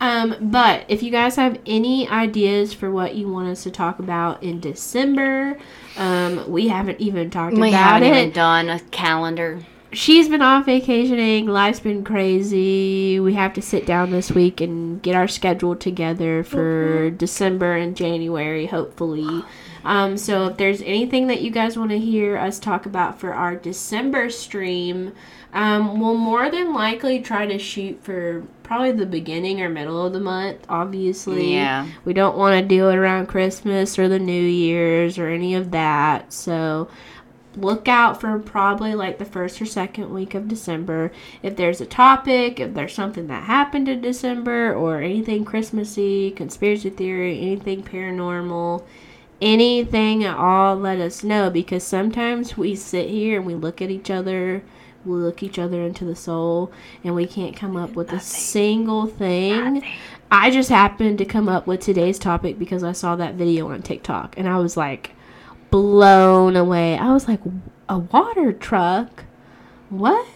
Um, but if you guys have any ideas for what you want us to talk about in December, um, we haven't even talked We about haven't it even done a calendar. she's been off vacationing. Life's been crazy. We have to sit down this week and get our schedule together for December and January, hopefully. Um, so if there's anything that you guys want to hear us talk about for our December stream, um, we'll more than likely try to shoot for probably the beginning or middle of the month. Obviously, Yeah. we don't want to do it around Christmas or the New Year's or any of that. So look out for probably like the first or second week of December. If there's a topic, if there's something that happened in December or anything Christmassy, conspiracy theory, anything paranormal, anything at all, let us know because sometimes we sit here and we look at each other. Look each other into the soul and we can't come up with a single thing. I just happened to come up with today's topic because I saw that video on TikTok and I was like blown away. I was like, a water truck? What?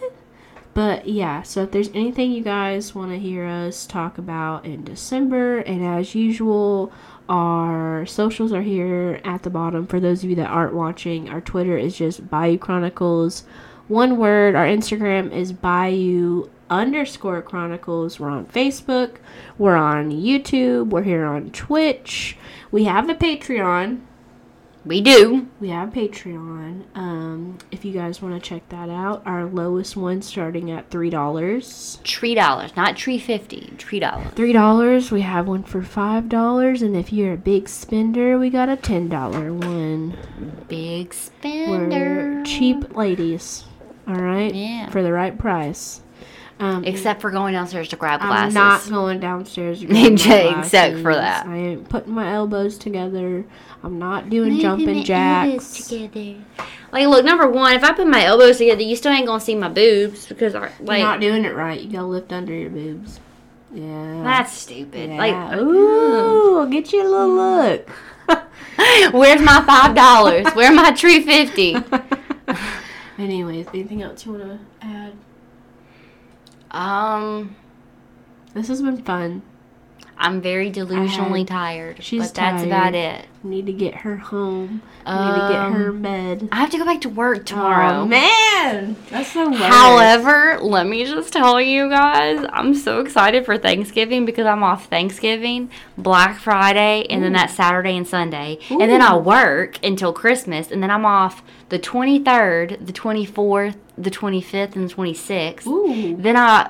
But yeah, so if there's anything you guys want to hear us talk about in December, and as usual, our socials are here at the bottom. For those of you that aren't watching, our Twitter is just Bayou Chronicles, one word. Our Instagram is Bayou underscore Chronicles. We're on Facebook. We're on YouTube. We're here on Twitch. We have a Patreon. We do. We have Patreon. Um, if you guys want to check that out, our lowest one starting at three dollars. Three dollars, not tree fifty. Tree dollars. Three dollars. We have one for five dollars, and if you're a big spender, we got a ten dollar one. Big spender. We're cheap ladies. All right. Yeah. For the right price. Um, Except for going downstairs to grab glasses. I'm not going downstairs. to grab my Except for that. I ain't putting my elbows together. I'm not doing Maybe jumping my jacks. together. Like, look, number one, if I put my elbows together, you still ain't gonna see my boobs because, I- You're not doing it right. You gotta lift under your boobs. Yeah. that's stupid. Yeah. Like, ooh, I'll get you a little look. where's my five dollars? Where my tree fifty? Anyways, anything else you want to add? Um, This has been fun. I'm very delusionally Um, tired. she's but that's about it. Need to get her home. Need to get her Um, bed. I have to go back to work tomorrow. Oh, man, that's the worst. However, let me just tell you guys, I'm so excited for Thanksgiving because I'm off Thanksgiving, Black Friday, and then that Saturday and Sunday. And then I work until Christmas, and then I'm off the 23rd, the 24th, the 25th, and the 26th. Ooh. Then I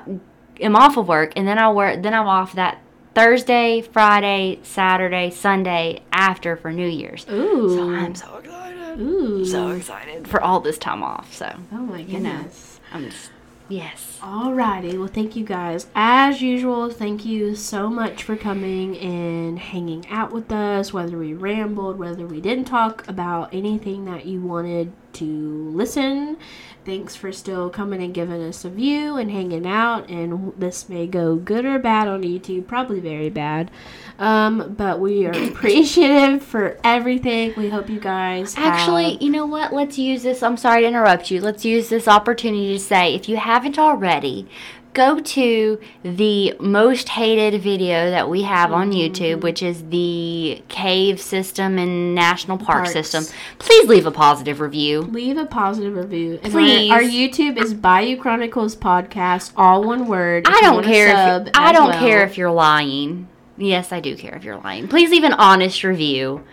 am off of work, and then I work. Then I'm off that Thursday, Friday, Saturday, Sunday after for New Year's. Ooh. So I'm so excited. Ooh. So excited for all this time off. So Oh my you know. goodness. I'm just yes. Alrighty, well, thank you guys. As usual, thank you so much for coming and hanging out with us. Whether we rambled, whether we didn't talk about anything that you wanted to listen, thanks for still coming and giving us a view and hanging out. And this may go good or bad on YouTube, probably very bad. Um, but we are appreciative for everything. We hope you guys have- Actually, you know what? Let's use this. I'm sorry to interrupt you. Let's use this opportunity to say if you haven't already, go to the most hated video that we have on mm-hmm. YouTube, which is the cave system and national park Parks. system. Please leave a positive review. Leave a positive review. And Please. Our, our YouTube is Bayou Chronicles Podcast, all one word. I you don't wanna care. sub If, I as don't well. care if you're lying. Yes, I do care if you're lying. Please leave an honest review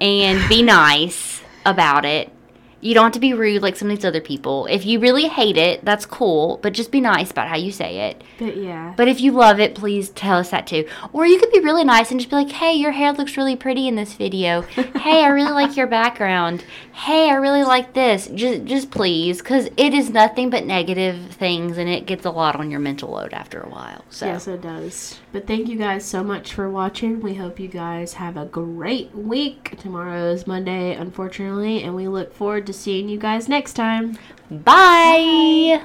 and be nice about it. You don't have to be rude like some of these other people. If you really hate it, that's cool, but just be nice about how you say it. But yeah. But if you love it, please tell us that too. Or you could be really nice and just be like, hey, your hair looks really pretty in this video. hey, I really like your background. Hey, I really like this. Just, just please, because it is nothing but negative things and it gets a lot on your mental load after a while. So. Yes, it does. But thank you guys so much for watching. We hope you guys have a great week. Tomorrow is Monday, unfortunately, and we look forward to seeing you guys next time. Bye.